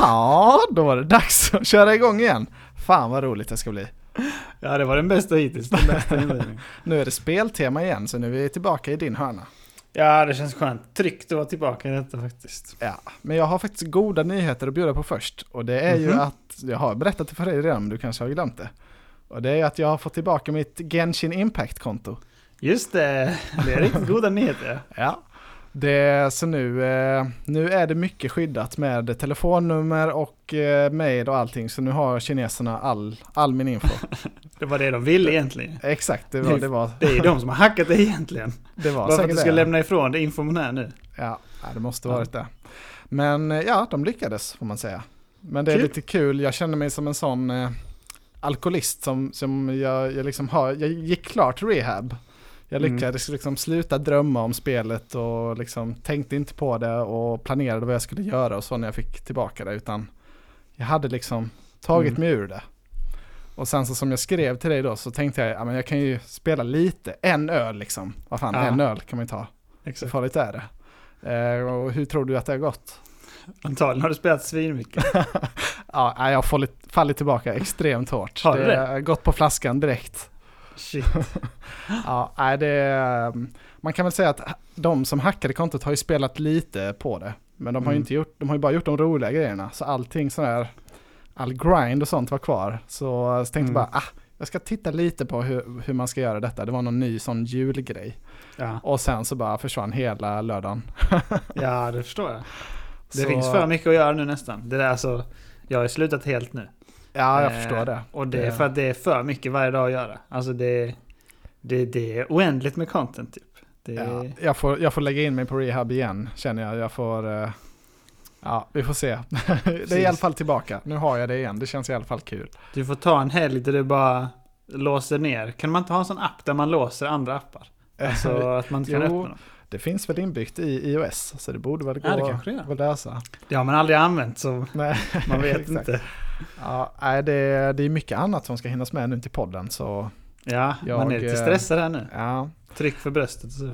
Ja, då var det dags att köra igång igen. Fan vad roligt det ska bli. Ja, det var den bästa hittills. Den bästa. Nu är det speltema igen, så nu är vi tillbaka i din hörna. ja, det känns skönt. Tryggt att vara tillbaka i detta faktiskt. Ja, men jag har faktiskt goda nyheter att bjuda på först. Och det är ju Mhm. att, jag har berättat det för dig redan, men du kanske har glömt det. Och det är att jag har fått tillbaka mitt Genshin Impact-konto. Just det, det är riktigt goda nyheter. Ja. Det, så nu, eh, nu är det mycket skyddat med telefonnummer och eh, mail och allting. Så nu har kineserna all, all min info. Det var det de ville egentligen. Exakt, det var, det var, Det är de som har hackat det egentligen. det var Bara för att du ska det. lämna ifrån dig infon här nu. Ja, det måste varit det. Men eh, ja, de lyckades får man säga. Men det är Kul. lite kul, jag känner mig som en sån eh, alkoholist som, som jag, jag liksom har, jag gick klart rehab. Jag Mm. lyckades liksom sluta drömma om spelet och liksom tänkte inte på det och planerade vad jag skulle göra och så när jag fick tillbaka det utan jag hade liksom tagit Mm. mig ur det. Och sen så som jag skrev till dig då så tänkte jag, ja men jag kan ju spela lite, en öl liksom. Vad fan, Ja. en öl kan man ju ta. Exakt. farligt är det. Eh, och hur tror du att det har gått? Antagligen har du spelat svinmycket. Ja, jag har fallit, fallit tillbaka extremt hårt. Har du det? har gått på flaskan direkt. Shit. Ja, det, man kan väl säga att de som hackade kontot har ju spelat lite på det. Men de har ju Mm. inte gjort, de har ju bara gjort de roliga grejerna. Så allting sådär, all grind och sånt var kvar. Så jag tänkte Mm. bara, ah, jag ska titta lite på hur, hur man ska göra detta. Det var någon ny sån julgrej. Ja, Och sen så bara försvann hela lördagen. ja det förstår jag. Det Så- finns för mycket att göra nu nästan. Det där alltså, jag har slutat helt nu. Ja, jag Eh, förstår det. Och det är för att det är för mycket varje dag att göra. Alltså det, det, det är oändligt med content typ. Det, Ja, jag, får, jag får lägga in mig på rehab igen känner jag. Jag får... eh, ja, vi får se. det är i alla fall tillbaka. Nu har jag det igen. Det känns i alla fall kul. Du får ta en helg där du bara låser ner. Kan man inte ha en sån app där man låser andra appar? Alltså att man kan öppna dem. det finns väl inbyggt i iOS, så det borde väl gå Ja, det att lösa. Det har man aldrig använt så Nej, man vet inte. Ja, det, det är mycket annat som ska hinnas med nu till podden, så Ja, man är Jag, lite eh, stressad här nu. ja. Tryck för bröstet så.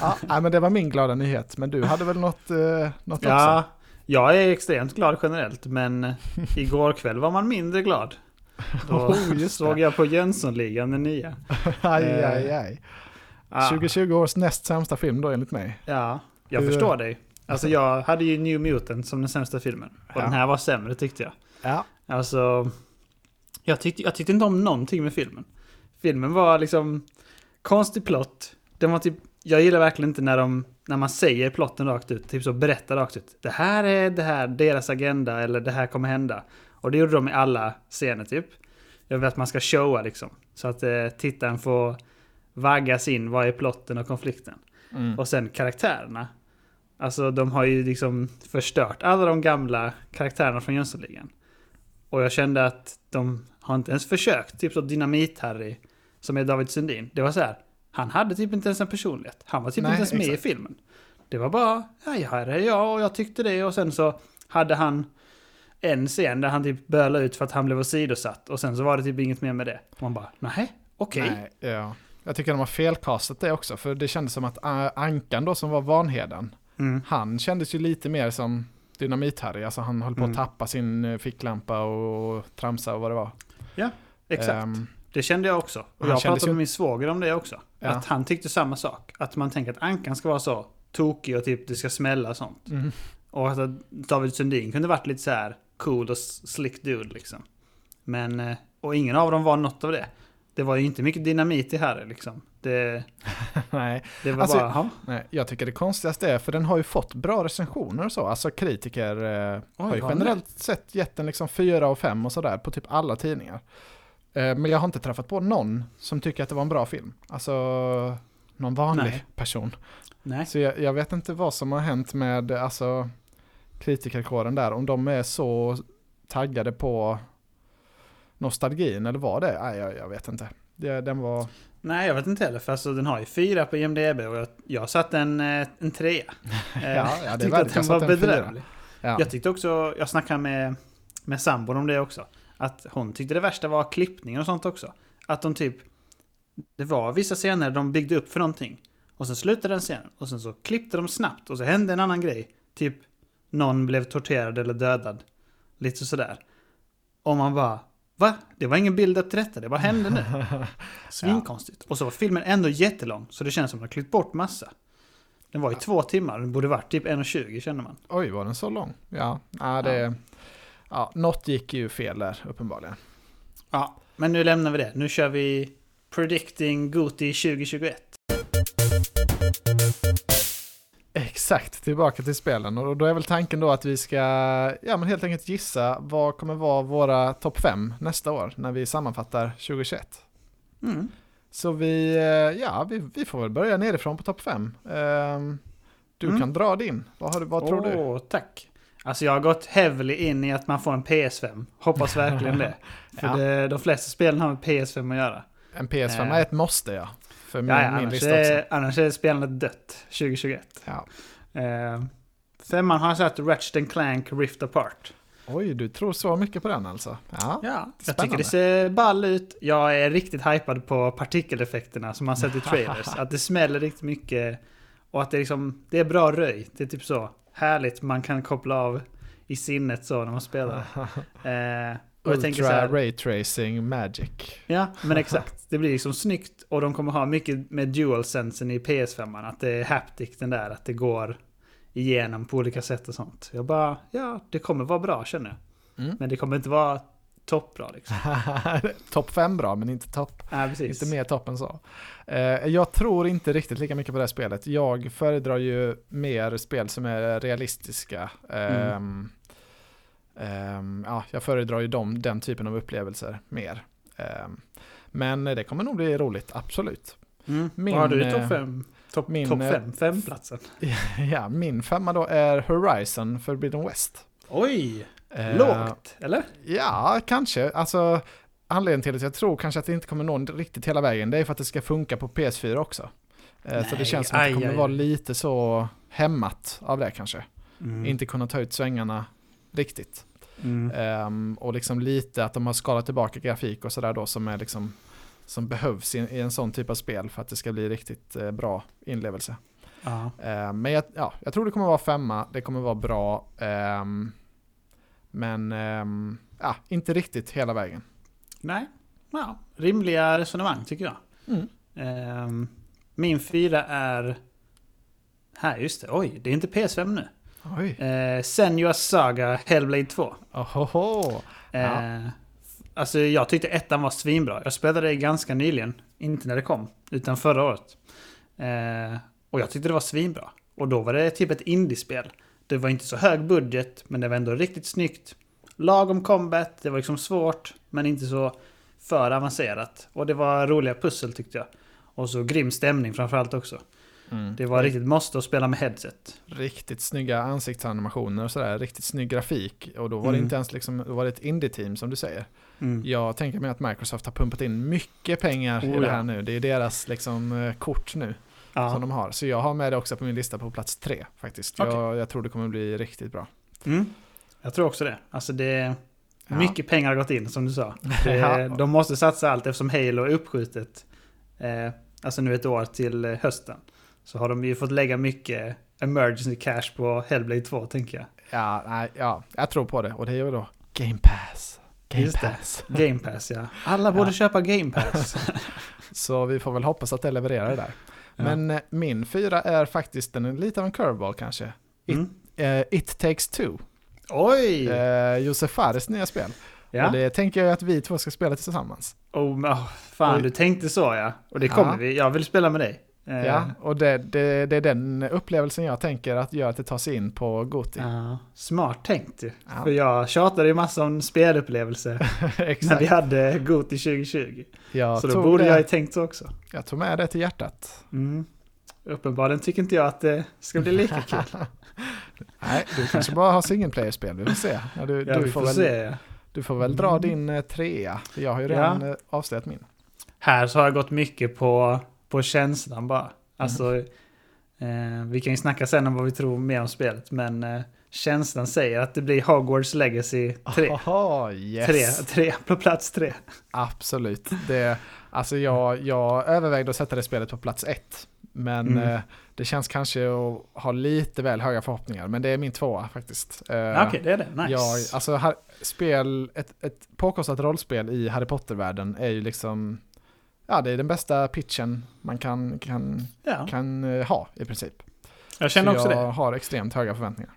ja men det var min glada nyhet. Men du hade väl något, eh, något Ja, också? jag är extremt glad generellt men igår kväll var man mindre glad. Då Oh, såg jag på Jönssonligan, den nya. Aj, eh, aj, aj. Ah, 2020 års näst sämsta film då enligt mig. Ja, jag Hur- förstår dig. Alltså jag hade ju New Mutant som den sämsta filmen. Och Ja. den här var sämre tyckte jag. Ja, Alltså, jag tyckte, jag tyckte inte om någonting med filmen. Filmen var liksom konstig plott. Den var typ, jag gillar verkligen inte när de, när man säger plotten rakt ut, typ så berättar rakt ut. Det här är det här, deras agenda, eller det här kommer hända. Och det gjorde de i alla scener typ. Jag vill att man ska showa liksom. Så att eh, tittaren får vaggas in, vad är plotten och konflikten. mm. Och sen karaktärerna. Alltså de har ju liksom förstört alla de gamla karaktärerna från Jönssonligan. Och jag kände att de har inte ens försökt. Typ så Dynamit-Harry, som är David Sundin. Det var så här, han hade typ inte ens en personlighet. Han var typ Nej, inte ens med exakt. i filmen. Det var bara, ja, här är jag och jag tyckte det. Och sen så hade han en scen där han typ bölade ut för att han blev åsidosatt. Och sen så var det typ inget mer med det. Och man bara, nej, okej. Nej, ja. Jag tycker de har felkastat det också, för det kändes som att Ankan då som var Vanheden, Mm. han kändes ju lite mer som Dynamit-Harry, alltså han höll på Mm. att tappa sin eh, ficklampa och tramsa och vad det var. Exakt. Ehm, Det kände jag också. Och jag pratade ju- med min svåger om det också. Ja. Att han tyckte samma sak. Att man tänker att Ankan ska vara så tokig och typ det ska smälla och sånt. mm. Och att David Sundin kunde varit lite så här cool och slick dude liksom. Men, eh, och ingen av dem var något av det. Det var ju inte mycket dynamit i Harry liksom. Det, Nej, det var Alltså, bara, ja. nej, jag tycker det konstigaste är, för den har ju fått bra recensioner och så, alltså kritiker eh, har ju har den generellt sett gett den liksom fyra och fem och sådär på typ alla tidningar. Eh, men jag har inte träffat på någon som tycker att det var en bra film. Alltså någon vanlig Nej. person. Nej. Så jag, jag vet inte vad som har hänt med alltså, kritikerkåren där. Om de är så taggade på nostalgin eller vad det är. Nej, jag, jag vet inte. Det, den var... Nej, jag vet inte heller. För alltså, den har ju fyra på IMDB och jag, jag satte en, eh, en trea. Eh, Ja, ja, det jag tyckte att den var bedrövlig. Ja. Jag tyckte också, jag snackade med, med sambon om det också. Att hon tyckte det värsta var klippningen och sånt också. Att de typ, det var vissa scener de byggde upp för någonting. Och sen slutade den scenen. Och sen så klippte de snabbt och så hände en annan grej. Typ någon blev torterad eller dödad. Lite sådär. Och man bara, va? Det var ingen bild till detta, det bara hände nu. Svinkonstigt. Och så var filmen ändå jättelång, så det känns som att de har klippt bort massa. Den var ju två timmar, den borde varit typ 1.20 känner man. Oj, var den så lång? Ja, ja det... Ja, något gick ju fel där uppenbarligen. Ja, men nu lämnar vi det. Nu kör vi Predicting Goti 2021. Exakt, tillbaka till spelen. Och då är väl tanken då att vi ska ja, men helt enkelt gissa vad kommer vara våra topp 5 nästa år när vi sammanfattar 2021. Mm. Så vi, eh, ja, vi, vi får väl börja nerifrån på topp 5. Du Mm. kan dra din. Vad, har du, vad tror du? Åh, tack. Alltså jag har gått heavily in i att man får en PS5. Hoppas verkligen det. För Ja. det, de flesta spelen har med PS5 att göra. En PS5 Eh. är ett måste ja. För min, Ja, ja, min annars, lista också. är, annars är spelandet dött 2021. Ja. Eh, femman har jag satt Ratchet Clank Rift Apart. Oj, du tror så mycket på den alltså? Ja. Ja, jag tycker det ser ball ut. Jag är riktigt hypad på partikeleffekterna som man sett i trailers. att det smäller riktigt mycket. Och att det, liksom, det är bra röj. Det är typ så härligt man kan koppla av i sinnet så när man spelar. Eh, och jag tänker så här, Ray Tracing Magic. Ja, men exakt. Det blir liksom snyggt och de kommer ha mycket med dual-sensen i PS5. Att det är haptic den där, att det går igenom på olika sätt och sånt. Jag bara, ja, det kommer vara bra känner jag. Mm. Men det kommer inte vara toppbra liksom. topp 5 bra, men inte topp. Precis. Inte mer topp än så. Eh, jag tror inte riktigt lika mycket på det här spelet. Jag föredrar ju mer spel som är realistiska. Ehm, ehm, ja, jag föredrar ju dem, den typen av upplevelser mer. Ehm, men det kommer nog bli roligt, absolut. Mm. Min, Vad har du i eh, topp 5? Topp min, top eh, 5? Femplatsen? Ja, min femma då är Horizon Forbidden West. Oj! Eh, Lågt, eller? Ja, kanske. Alltså, anledningen till att jag tror kanske att det inte kommer nå riktigt hela vägen, det är för att det ska funka på PS4 också. Eh, så det Nej, känns som att det kommer aj, vara aj. lite så hämmat av det kanske. Mm. Inte kunna ta ut svängarna riktigt. Mm. Ehm, och liksom lite att de har skalat tillbaka grafik och sådär då som är liksom som behövs i, i en sån typ av spel för att det ska bli riktigt eh, bra inlevelse. Ehm, men jag, ja, jag tror det kommer vara femma, det kommer vara bra. ehm, men ehm, ja, inte riktigt hela vägen. Nej. Ja, rimliga resonemang tycker jag. Mm. Ehm, min fyra är... Här, just det. Oj, det är inte PS5 nu. Eh, Senua Saga Hellblade 2. Ohoho. Eh, Alltså jag tyckte ettan var svinbra. Jag spelade det ganska nyligen. Inte när det kom, utan förra året. Eh, och jag tyckte det var svinbra. Och då var det typ ett indiespel. Det var inte så hög budget, men det var ändå riktigt snyggt. Lagom combat, det var liksom svårt, men inte så för avancerat. Och det var roliga pussel tyckte jag. Och så grym stämning framförallt också. Mm. Det var riktigt måste att spela med headset. Riktigt snygga ansiktsanimationer och sådär. Riktigt snygg grafik. Och då var det Mm. inte ens liksom, då var det ett indie-team som du säger. Mm. Jag tänker mig att Microsoft har pumpat in mycket pengar i Oh, det ja. här nu. Det är deras liksom eh, kort nu som Ja. de har. Så jag har med det också på min lista på plats tre faktiskt. Okej. Jag, jag tror det kommer bli riktigt bra. Mm. Jag tror också det. Alltså det... Ja. Mycket pengar har gått in som du sa. Det, Ja. De måste satsa allt eftersom Halo är uppskjutet. Eh, alltså nu ett år till eh, hösten. Så har de ju fått lägga mycket emergency cash på Hellblade 2 tänker jag. Ja, nej, ja, jag tror på det. Och det är ju då Game Pass. Game Just det. Pass. Game Pass ja. Alla borde Ja. köpa Game Pass. Så vi får väl hoppas att det levererar det där. Ja. Men eh, min fyra är faktiskt en, lite av en curveball kanske. It, Mm. eh, It takes two. Oj! Eh, Josef Fares nya spel. ja. Och det tänker jag att vi två ska spela tillsammans. Oh, oh, fan, Oj. du tänkte så ja. Och det kommer Ja. vi. Jag vill spela med dig. Eh, Ja, och det, det, det är den upplevelsen jag tänker att gör att det tar sig in på Goti. ja. Smart tänkt ju. Ja. För jag tjatade ju massa om spelupplevelse när vi hade Goti 2020. Jag så då borde det, jag ju tänkt så också. jag tog med det till hjärtat. Mm. Uppenbarligen tycker inte jag att det ska bli lika kul. Nej, du kanske bara har single player-spel, vi får se. Ja, du, Ja, du, vi får får väl, se. du får väl dra din eh, trea, för jag har ju redan eh, avslöjat min. Här så har jag gått mycket på, på känslan bara. Alltså, eh, vi kan ju snacka sen om vad vi tror mer om spelet, men eh, känslan säger att det blir Hogwarts Legacy 3. Oho, yes. Tre, tre, på plats tre. Absolut. Det, alltså jag, jag övervägde att sätta det spelet på plats ett. Men Mm. eh, det känns kanske att ha lite väl höga förhoppningar. Men det är min tvåa faktiskt. Eh, Ja, Okej, det är det. Nice. Jag, alltså, har, spel, ett, ett påkostat rollspel i Harry Potter-världen är ju liksom, ja det är den bästa pitchen man kan, kan, ja. kan eh, ha i princip. Jag känner Så också jag det. har extremt höga förväntningar.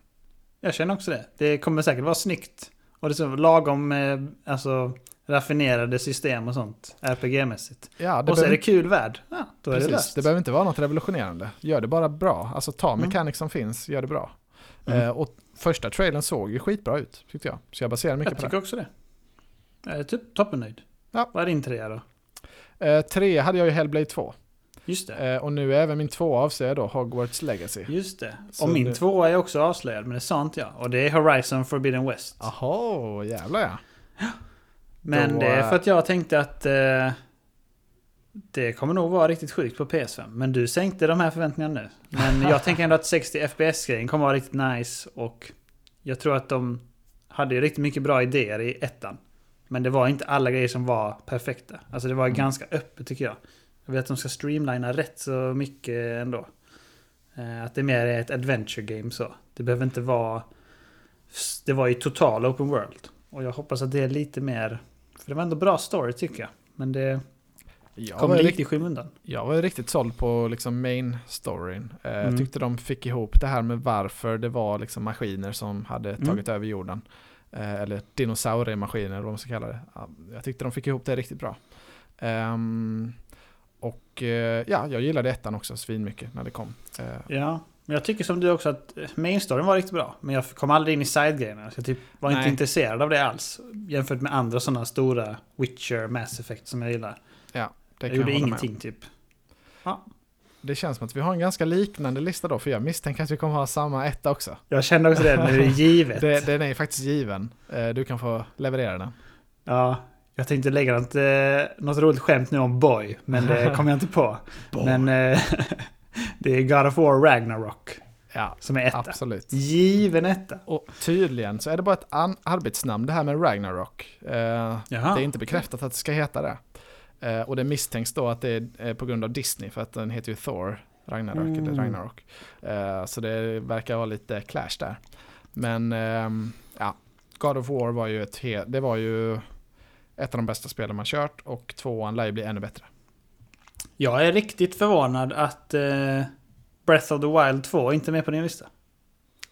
Jag känner också det. Det kommer säkert vara snyggt. Och det är så lagom eh, alltså, raffinerade system och sånt. RPG-mässigt. Ja, Och så är det kul värld. Ja, då är det precis, löst. det behöver inte vara något revolutionerande. Gör det bara bra. Alltså ta Mm. mechanics som finns, gör det bra. Mm. Eh, och första trailern såg ju skitbra ut, tyckte jag. Så jag baserar mycket Jag på det. tycker också det. Jag är typ toppennöjd. Ja. Vad är din trea då? Eh, tre hade jag ju Hellblade 2. Just det. Eh, och nu är även min två avser då Hogwarts Legacy. Just det. Så och min nu- tvåa är också avslöjad, men det sa inte jag. Och det är Horizon Forbidden West. Jaha, jävlar ja. Men Då, det är för eh, att jag tänkte att eh, det kommer nog vara riktigt sjukt på PS5. Men du sänkte de här förväntningarna nu. Men jag tänker ändå att 60 FPS-grejen kommer vara riktigt nice. Och jag tror att de hade riktigt mycket bra idéer i ettan. Men det var inte alla grejer som var perfekta. Alltså det var Mm. ganska öppet tycker jag. Jag vet att de ska streamlina rätt så mycket ändå. Eh, Att det mer är ett adventure game så. Det behöver inte vara... Det var ju total open world. Och jag hoppas att det är lite mer... För det var ändå bra story tycker jag. Men det Jag kom lite i skymundan. jag var riktigt såld på liksom main storyn. Eh, Mm. Jag tyckte de fick ihop det här med varför det var liksom maskiner som hade Mm. tagit över jorden. Eh, eller dinosauriemaskiner, eller vad man ska kalla det. Ja, Jag tyckte de fick ihop det riktigt bra. Ehm, och eh, ja, jag gillade ettan också svinmycket när det kom. Eh, Ja. Men jag tycker som du också att main storyn var riktigt bra. Men jag kom aldrig in i side-grejerna. Så jag typ var inte Nej. intresserad av det alls. Jämfört med andra sådana stora Witcher, Mass Effect som jag gillar. det Jag kan gjorde hålla med om. ingenting typ. Det känns som att vi har en ganska liknande lista då, för jag misstänker att vi kommer ha samma etta också. Jag kände också det, nu är det givet. Det, den är faktiskt given. Eh, Du kan få leverera den. Ja, jag tänkte lägga något, eh, något roligt skämt nu om Boy, men det kom jag inte på. Men eh, det är God of War Ragnarok Ja, som är etta. absolut. Given etta. Och tydligen så är det bara ett arbetsnamn det här med Ragnarok. Eh. Det är inte bekräftat att det ska heta det. Eh, och det misstänks då att det är eh, på grund av Disney för att den heter ju Thor Ragnarök Mm. eller Ragnarok. Eh, så det verkar vara lite clash där. Men ehm, ja, God of War var ju ett det var ju ett av de bästa spelen man kört och tvåan lär ju bli ännu bättre. Jag är riktigt förvånad att eh, Breath of the Wild 2 inte är med på din lista.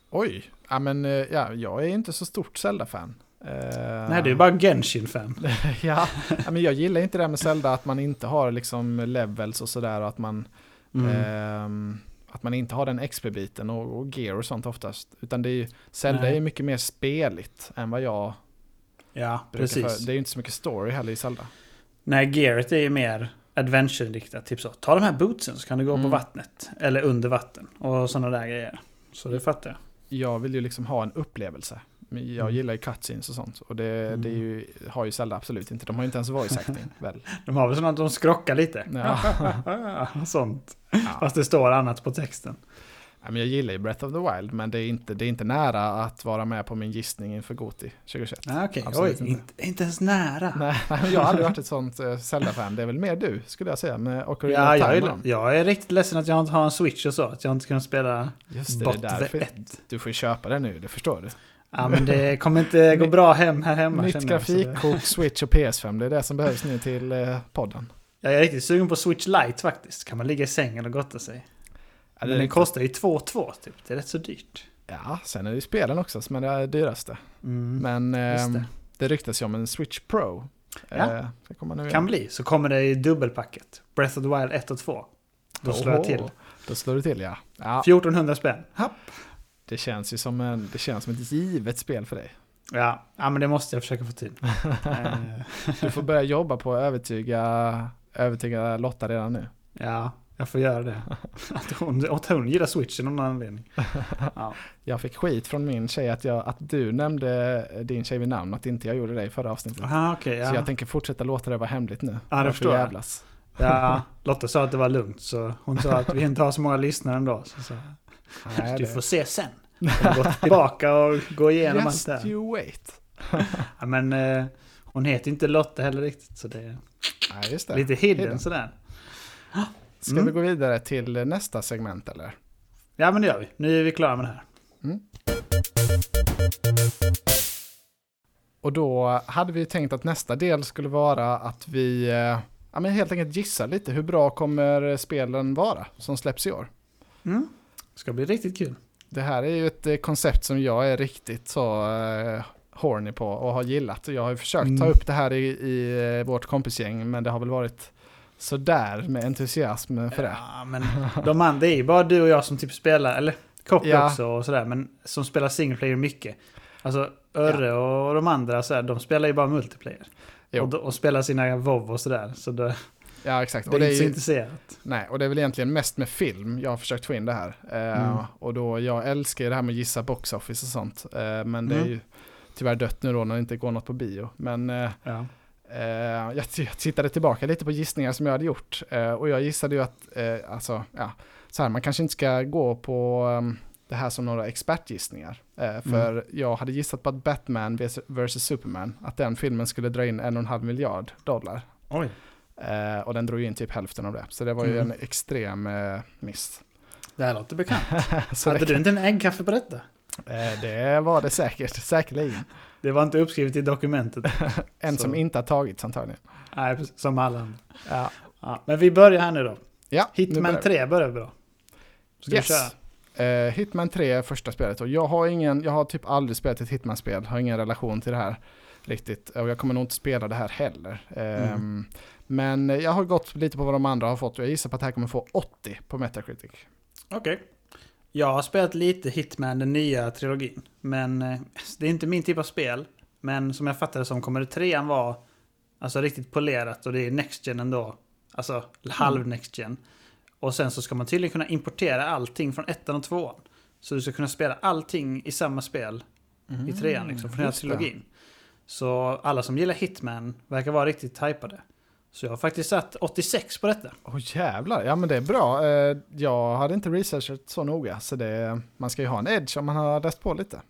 Oj, ja men eh, ja, jag är inte så stort Zelda-fan. Eh, Nej, du är bara Genshin-fan. ja, men jag gillar inte det här med Zelda att man inte har liksom levels och sådär att man Mm. Ehm, att man inte har den XP-biten och, och gear och sånt oftast. Utan det är ju, Zelda Nej. är mycket mer speligt än vad jag ja, precis. för. Det är ju inte så mycket story heller i Zelda. Nej, Gearet är ju mer adventure-inriktat. Typ så. Ta de här bootsen så kan du gå på Mm. vattnet. Eller under vatten. Och sådana där grejer. Så det fattar jag. Jag vill ju liksom ha en upplevelse. Jag Mm. gillar ju cutscenes och sånt. Och det, Mm. det ju, har ju Zelda absolut inte. De har ju inte ens voice acting väl? De har väl sådana att de skrockar lite. Ja. Sånt. Ja. Fast det står annat på texten. Ja, men jag gillar ju Breath of the Wild men det är, inte, det är inte nära att vara med på min gissning inför Goti 2021. Ah, Okej, Absolut oj. inte. Inte, inte ens nära. Nej, jag har aldrig varit ett sånt uh, Zelda-fan. Det är väl mer du skulle jag säga med Ocarina Ja, of jag, Time. jag är riktigt ledsen att jag inte har en switch och så. Att jag inte kan spela Just det, det är därför. 1. Du får köpa det nu, det förstår du. Ja, men det kommer inte gå bra hem här hemma. Nytt det- grafikkort, Switch och PS5, det är det som behövs nu till eh, podden. Jag är riktigt sugen på Switch Lite faktiskt. Kan man ligga i sängen och gotta sig. Ja, Men den kostar ju 2-2 typ. Det är rätt så dyrt. Ja, sen är det ju spelen också som är det dyraste. Mm. Men ehm, det. det. ryktas ju om en Switch Pro. Ja. Eh, komma nu Kan igen. bli. Så kommer det i dubbelpacket. Breath of the Wild 1 och 2. Då slår jag till. Oho, Då slår du till ja. ja 1400 spänn. Happ. Det känns ju som, en, det känns som ett givet spel för dig. Ja. ja, men det måste jag försöka få till. Du får börja jobba på att övertyga, övertyga Lotta redan nu. ja, jag får göra det. Att hon, att hon gillar switchen av någon anledning. Ja. Jag fick skit från min tjej att, jag, att du nämnde din tjej vid namn, att inte jag gjorde det i förra avsnittet. Aha. Så ja. jag tänker fortsätta låta det vara hemligt nu. det Varför förstår jag. ja, Lotta sa att det var lugnt. Så hon sa att vi inte har så många lyssnare ändå. Så jag, Nej, du det- får se sen. Gått tillbaka och gå igenom allt Just det här. you wait. Ja, men eh, hon heter inte Lotta heller riktigt. Så det är Nej, just det. lite hidden Hidden. sådär. Ska Mm. vi gå vidare till nästa segment eller? Ja, men det gör vi. Nu är vi klara med det här. Och då hade vi tänkt att nästa del skulle vara att vi eh, ja, men helt enkelt gissar lite hur bra kommer spelen vara som släpps i år. Mm. Ska bli riktigt kul. Det här är ju ett eh, koncept som jag är riktigt så eh, horny på och har gillat. Jag har ju försökt ta Mm. upp det här i, i eh, vårt kompisgäng men det har väl varit sådär med entusiasm för det. Ja, men de andra, det är ju bara du och jag som typ spelar, eller Copy Ja. också och sådär, men som spelar single player mycket. Alltså Örre och de andra så här, de spelar ju bara multiplayer. Jo. Och, och spelar sina WoW och sådär. Så Ja exakt. det Och är det är inte så ju, intresserat. nej, och det är väl egentligen mest med film jag har försökt få in det här. Eh, Mm. Och då, jag älskar ju det här med att gissa box office och sånt. Eh, men det är Mm. ju tyvärr dött nu då när det inte går något på bio. Men eh, Ja. Eh, jag, jag tittade tillbaka lite på gissningar som jag hade gjort eh, och jag gissade ju att, eh, alltså, ja, så här, man kanske inte ska gå på um, det här som några expertgissningar. Eh, för jag hade gissat på att Batman vs Superman, att den filmen skulle dra in en och en halv miljard dollar. Oj. Eh, och den drog in typ hälften av det. Så det var ju Mm. en extrem eh, miss. Det här låter bekant. så Hade du inte en äggkaffe på detta? eh, det var det säkert, säkerligen. Det var inte uppskrivet i dokumentet. En Så. som inte har tagits antagligen. Nej, som alla. Ja, Ja, men vi börjar här nu då. ja Hitman börjar vi. 3 börjar bra. Ska vi köra? Yes. Eh, Hitman 3 är första spelet och jag har ingen, jag har typ aldrig spelat ett Hitman-spel, har ingen relation till det här riktigt. Och jag kommer nog inte spela det här heller. Ehm, Mm. Men jag har gått lite på vad de andra har fått och jag gissar på att det här kommer få 80 på Metacritic. Okej. Jag har spelat lite Hitman, den nya trilogin. Men eh, det är inte min typ av spel. Men som jag fattade som kommer trean vara alltså riktigt polerat och det är Next Gen ändå. Alltså halv Next Gen. Och sen så ska man tydligen kunna importera allting från ettan och tvåan. Så du ska kunna spela allting i samma spel i trean liksom, från hela trilogin. Så alla som gillar Hitman verkar vara riktigt hypade. Så jag har faktiskt satt 86 på detta. Åh jävlar, ja men det är bra. Eh, Jag hade inte researchat så noga så det, man ska ju ha en edge om man har läst på lite.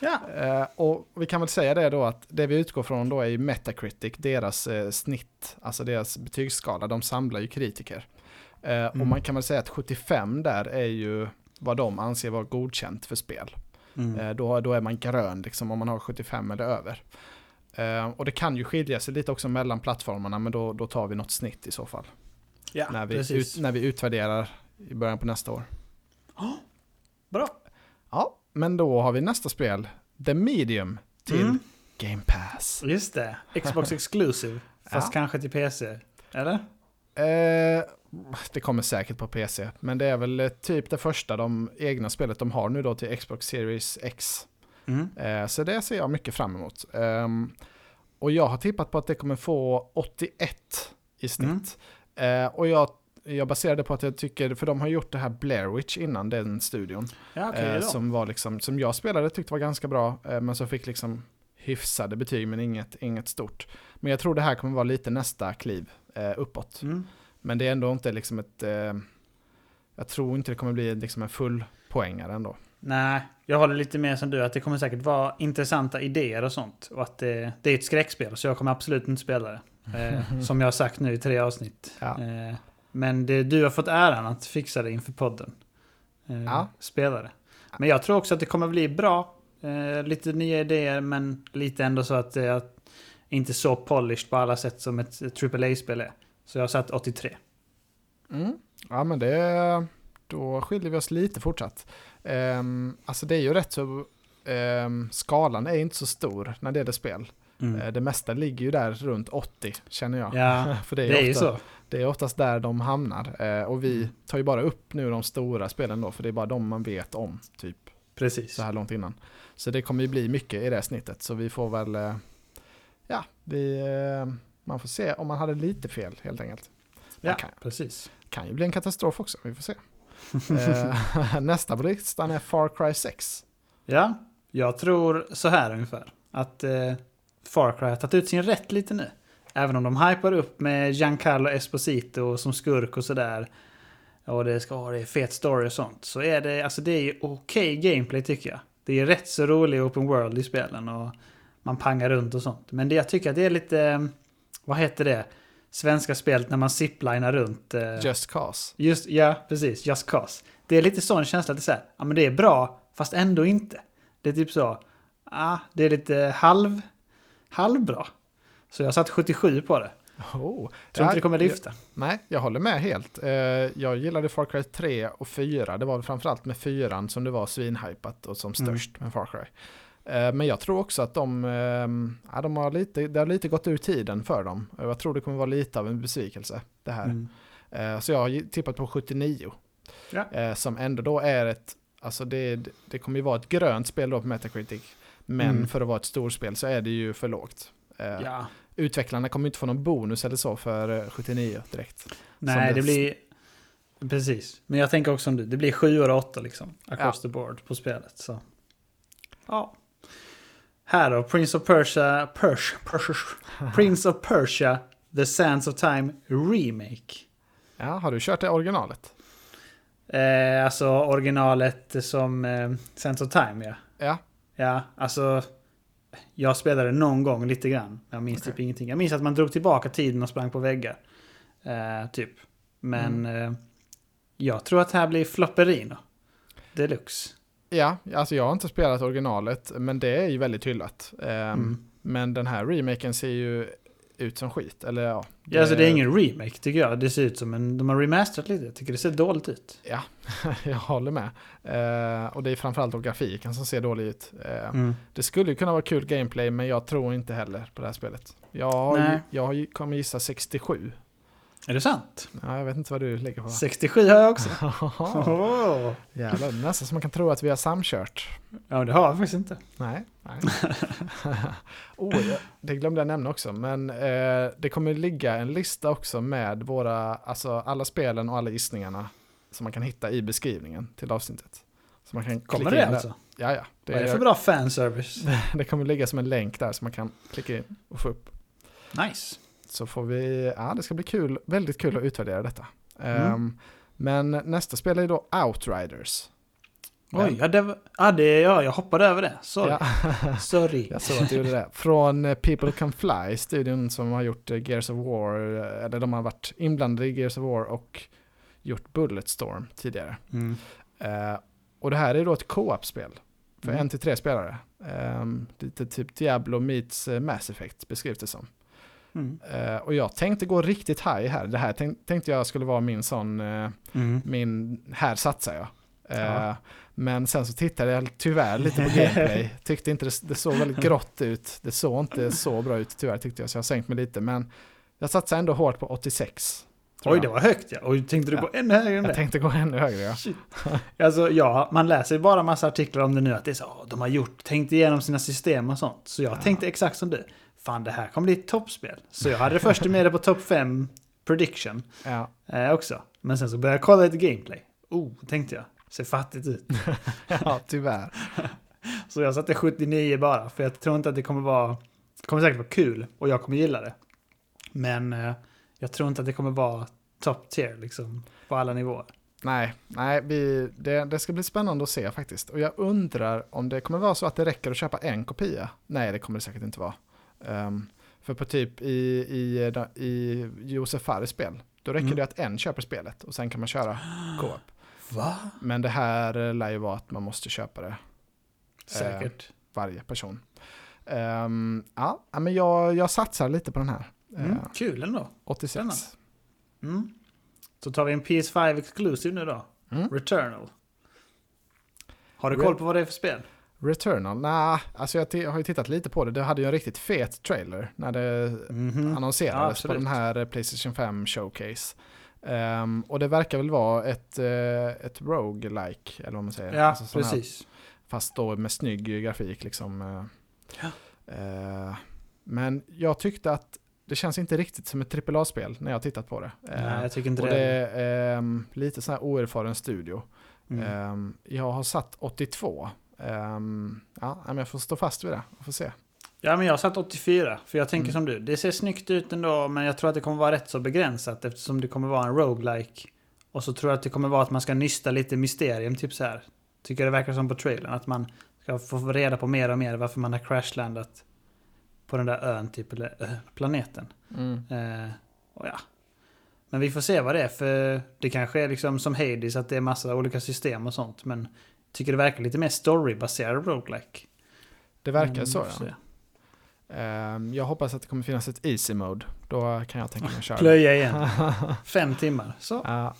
Ja. Eh, och vi kan väl säga det då att det vi utgår från då är ju Metacritic, deras eh, snitt, alltså deras betygsskala, de samlar ju kritiker. Eh, Och Mm. man kan väl säga att 75 där är ju vad de anser vara godkänt för spel. Mm. Då, då är man grön liksom om man har 75 eller över. Eh, och det kan ju skilja sig lite också mellan plattformarna men då, då tar vi något snitt i så fall. ja, när, vi ut, när vi utvärderar i början på nästa år. Bra. Ja, men då har vi nästa spel, The Medium till Mm. Game Pass. Just det. Xbox Exclusive. Fast Ja. kanske till PC. Eller? Eh, det kommer säkert på PC, men det är väl eh, typ det första de egna spelet de har nu då till Xbox Series X. Mm. Eh, så det ser jag mycket fram emot. Ehm, och jag har tippat på att det kommer få 81 i snitt. Eh, och jag, jag det på att jag tycker, för de har gjort det här Blair Witch innan den studion. Ja, okej eh, som var liksom, som jag spelade tyckte var ganska bra, men som fick liksom hyfsade betyg men inget, inget stort. Men jag tror det här kommer vara lite nästa kliv uppåt. Mm. Men det är ändå inte liksom ett, jag tror inte det kommer bli liksom en full poängare ändå. Nej, jag håller lite mer som du. Att det kommer säkert vara intressanta idéer och sånt. Och att det, det är ett skräckspel. Så jag kommer absolut inte spela det. Eh, som jag har sagt nu i tre avsnitt. Ja. Eh, men det, du har fått äran att fixa det inför podden. Eh, Ja. Spela det. Men jag tror också att det kommer bli bra. Eh, lite nya idéer men lite ändå så att det inte så polished på alla sätt som ett AAA-spel är. Så jag har satt 83. Mm. Ja men det, då skiljer vi oss lite fortsatt. Um, alltså det är ju rätt så, ehm, skalan är inte så stor när det är det spel. Mm. Eh, det mesta ligger ju där runt 80 känner jag. Ja, För det är, det är ju ofta, så. det är oftast där de hamnar. Eh, och vi Mm. tar ju bara upp nu de stora spelen då, för det är bara de man vet om, typ Precis. så här långt innan. Så det kommer ju bli mycket i det snittet, så vi får väl, eh, ja, vi, man får se om man hade lite fel helt enkelt. Man Ja, kan, precis. kan ju bli en katastrof också, vi får se. Eh, nästa på listan är Far Cry 6. Ja, jag tror så här ungefär. Att eh, Far Cry har tagit ut sin rätt lite nu. Även om de hypar upp med Giancarlo Esposito som skurk och sådär. Och det ska vara fet story och sånt. Så är det, alltså det är okej okej gameplay tycker jag. Det är rätt så rolig open world i spelen och man pangar runt och sånt. Men det jag tycker att det är lite, vad heter det? Svenska spelet när man ziplinar runt. Eh, Just Cause. Just, ja, precis. Just Cause. Det är lite sån känsla att det är så här, ja men det är bra, fast ändå inte. Det är typ så, ah, det är lite halv, halvbra. Så jag satt 77 på det. Oh. Tror inte det kommer lyfta. Nej, jag håller med helt. Eh, Jag gillade Far Cry 3 och 4. Det var framförallt med 4 som det var svinhypat och som Mm. störst med Far Cry. Eh, Men jag tror också att de, ehm, ja, de har lite, det har lite gått ur tiden för dem. Jag tror det kommer vara lite av en besvikelse det här. Mm. Eh, Så jag har tippat på 79. Ja. Eh, Som ändå då är ett, alltså det, det kommer ju vara ett grönt spel då på Metacritic. Men Mm. för att vara ett storspel så är det ju för lågt. Ja. Utvecklarna kommer inte få någon bonus eller så för eh, 79 direkt. Nej, det- det blir... Precis. Men jag tänker också som du, det blir 7 och 8 liksom. Across the board på spelet. Så. Ja. Här då, Prince of Persia... Persia, Persia Prince of Persia, The Sands of Time Remake. Ja, har du kört det originalet? Eh, alltså originalet som eh, Sands of Time, ja. Ja. Ja, alltså... Jag spelade någon gång lite grann. Jag minns Okej. typ ingenting. Jag minns att man drog tillbaka tiden och sprang på väggar. Eh, typ. Men Mm. eh, jag tror att det här blir flopperino. Deluxe. Ja, alltså jag har inte spelat originalet, men det är ju väldigt hyllat. Ehm, Mm. Men den här remaken ser ju ut som skit, eller ja. Ja, alltså det är ingen remake tycker jag. Det ser ut som en... De har remasterat lite. Jag tycker det ser dåligt ut. Ja, jag håller med. Eh, och det är framförallt då grafiken som ser dålig ut. Eh, Mm. Det skulle ju kunna vara kul gameplay, men jag tror inte heller på det här spelet. Jag, Nej. jag kommer gissa 67. Är det sant? Ja, jag vet inte vad du lägger på. 67 har jag också. Jävlar, Oh. det är nästan som man kan tro att vi har samkört. Ja, det har jag faktiskt inte. Nej. nej. oh, det glömde jag nämna också, men eh, det kommer ligga en lista också med våra, alltså alla spelen och alla gissningarna som man kan hitta i beskrivningen till avsnittet. Så man kan Kommer klicka det alltså? Ja, ja. Det, Vad är det för bra fanservice? det kommer ligga som en länk där som man kan klicka in och få upp. Nice. Så får vi, ja det ska bli kul, väldigt kul att utvärdera detta. Mm. Ehm, men nästa spel är då Outriders. Oj, ja, det var, ja, det, ja, jag hoppade över det. Sorry. Ja. Sorry. Jag såg att du gjorde det. Från eh, People Can Fly, studion som har gjort eh, Gears of War, eh, eller de har varit inblandade i Gears of War och gjort Bulletstorm tidigare. Mm. Eh, och det här är då ett co-op-spel för Mm. en till tre spelare. Ehm, lite typ Diablo meets Mass Effect beskrivs det som. Mm. Eh, och jag tänkte gå riktigt high här. Det här tänk, tänkte jag skulle vara min sån, eh, Mm. min, här satsar jag. Eh, Ja. Men sen så tittade jag tyvärr lite på gameplay. Tyckte inte det, det såg väldigt grått ut. Det såg inte så bra ut tyvärr tyckte jag. Så jag har sänkt mig lite. Men jag satsade ändå hårt på 86. tror Oj, jag. det var högt ja. Och tänkte du Ja. gå ännu högre än Jag det? tänkte gå ännu högre ja. Shit. Alltså ja, man läser ju bara massa artiklar om det nu. Att det är så, "Åh, de har gjort, tänkt igenom sina system och sånt. Så jag Ja. tänkte exakt som du. Fan, det här kommer bli ett toppspel. Så jag hade det först med det på topp 5 prediction ja. eh, också. Men sen så började jag kolla lite gameplay. Oh, tänkte jag. Ser fattigt ut. Ja, tyvärr. Så jag satte 79 bara. För jag tror inte att det kommer vara... Det kommer säkert vara kul och jag kommer gilla det. Men eh, jag tror inte att det kommer vara top tier liksom. På alla nivåer. Nej, nej vi, det, det ska bli spännande att se faktiskt. Och jag undrar om det kommer vara så att det räcker att köpa en kopia. Nej, det kommer det säkert inte vara. Ehm, för på typ i, i, i Josef Fares spel, då räcker Mm. det att en köper spelet och sen kan man köra co-op. Va? Men det här eh, lär ju vara att man måste köpa det Säkert. varje person. Ehm, ja, men jag, jag satsar lite på den här. Mm, Eh, kul ändå. 86. Spännande. Mm. Så tar vi en PS5 Exclusive nu då. Mm. Returnal. Har du Re- koll på vad det är för spel? Returnal? Nej, alltså jag har ju tittat lite på det. Det hade ju en riktigt fet trailer när det Mhm. Ja, annonserades på absolut. den här eh, Playstation 5 Showcase. Ehm, och det verkar väl vara ett, uh, ett roguelike, eller vad man säger. Ja, Alltså sån här- precis. fast då med snygg grafik liksom. eh. Ja. Eh, men jag tyckte att det känns inte riktigt som ett AAA-spel när jag tittat på det. Nej, jag tycker inte och det. är ehm, lite sån här oerfaren studio. Mm. Ehm, jag har satt 82. Ehm, ja, men jag får stå fast vid det. Jag får se. Ja, men jag har satt 84. För jag tänker Mm. som du. Det ser snyggt ut ändå, men jag tror att det kommer vara rätt så begränsat eftersom det kommer vara en roguelike. Och så tror jag att det kommer vara att man ska nysta lite mysterium, typ så här. Tycker det verkar som på trailern, att man ska få reda på mer och mer varför man har crashlandat på den där ön, typ, eller äh, planeten. Mm. Eh, Och ja. Men vi får se vad det är för det kanske är liksom som Hades att det är massa olika system och sånt. Men tycker det verkar lite mer storybaserad roguelike. Det verkar Mm, så ja. Ehm, jag hoppas att det kommer finnas ett easy mode. Då kan jag tänka mig att köra. Plöja igen. Fem timmar. Så. Ja.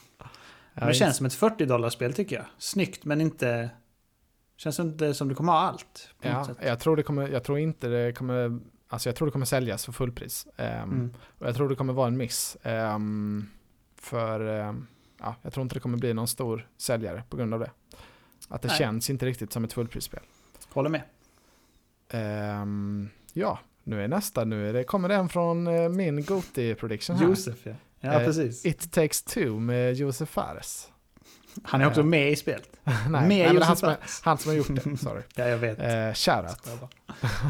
Men det känns som ett 40 dollars spel tycker jag. Snyggt men inte... Känns inte som du kommer ha allt. På Ja, jag tror det kommer, jag tror inte det kommer, alltså jag tror det kommer säljas för fullpris. Ehm, Mm. Och jag tror det kommer vara en miss. ehm, för, ja, jag tror inte det kommer bli någon stor säljare på grund av det. Att det Nej. känns inte riktigt som ett fullprisspel. Håller med. Ehm, ja, nu är nästa, nu är det, kommer det en från eh, min Goti prediction här. Josef ja. Ja Eh, precis. It takes two med Josef Fares. Han är också eh, med i spelet. nej, med nej, han som, är, han som har gjort det, sorry. Ja jag vet. Eh, shoutout.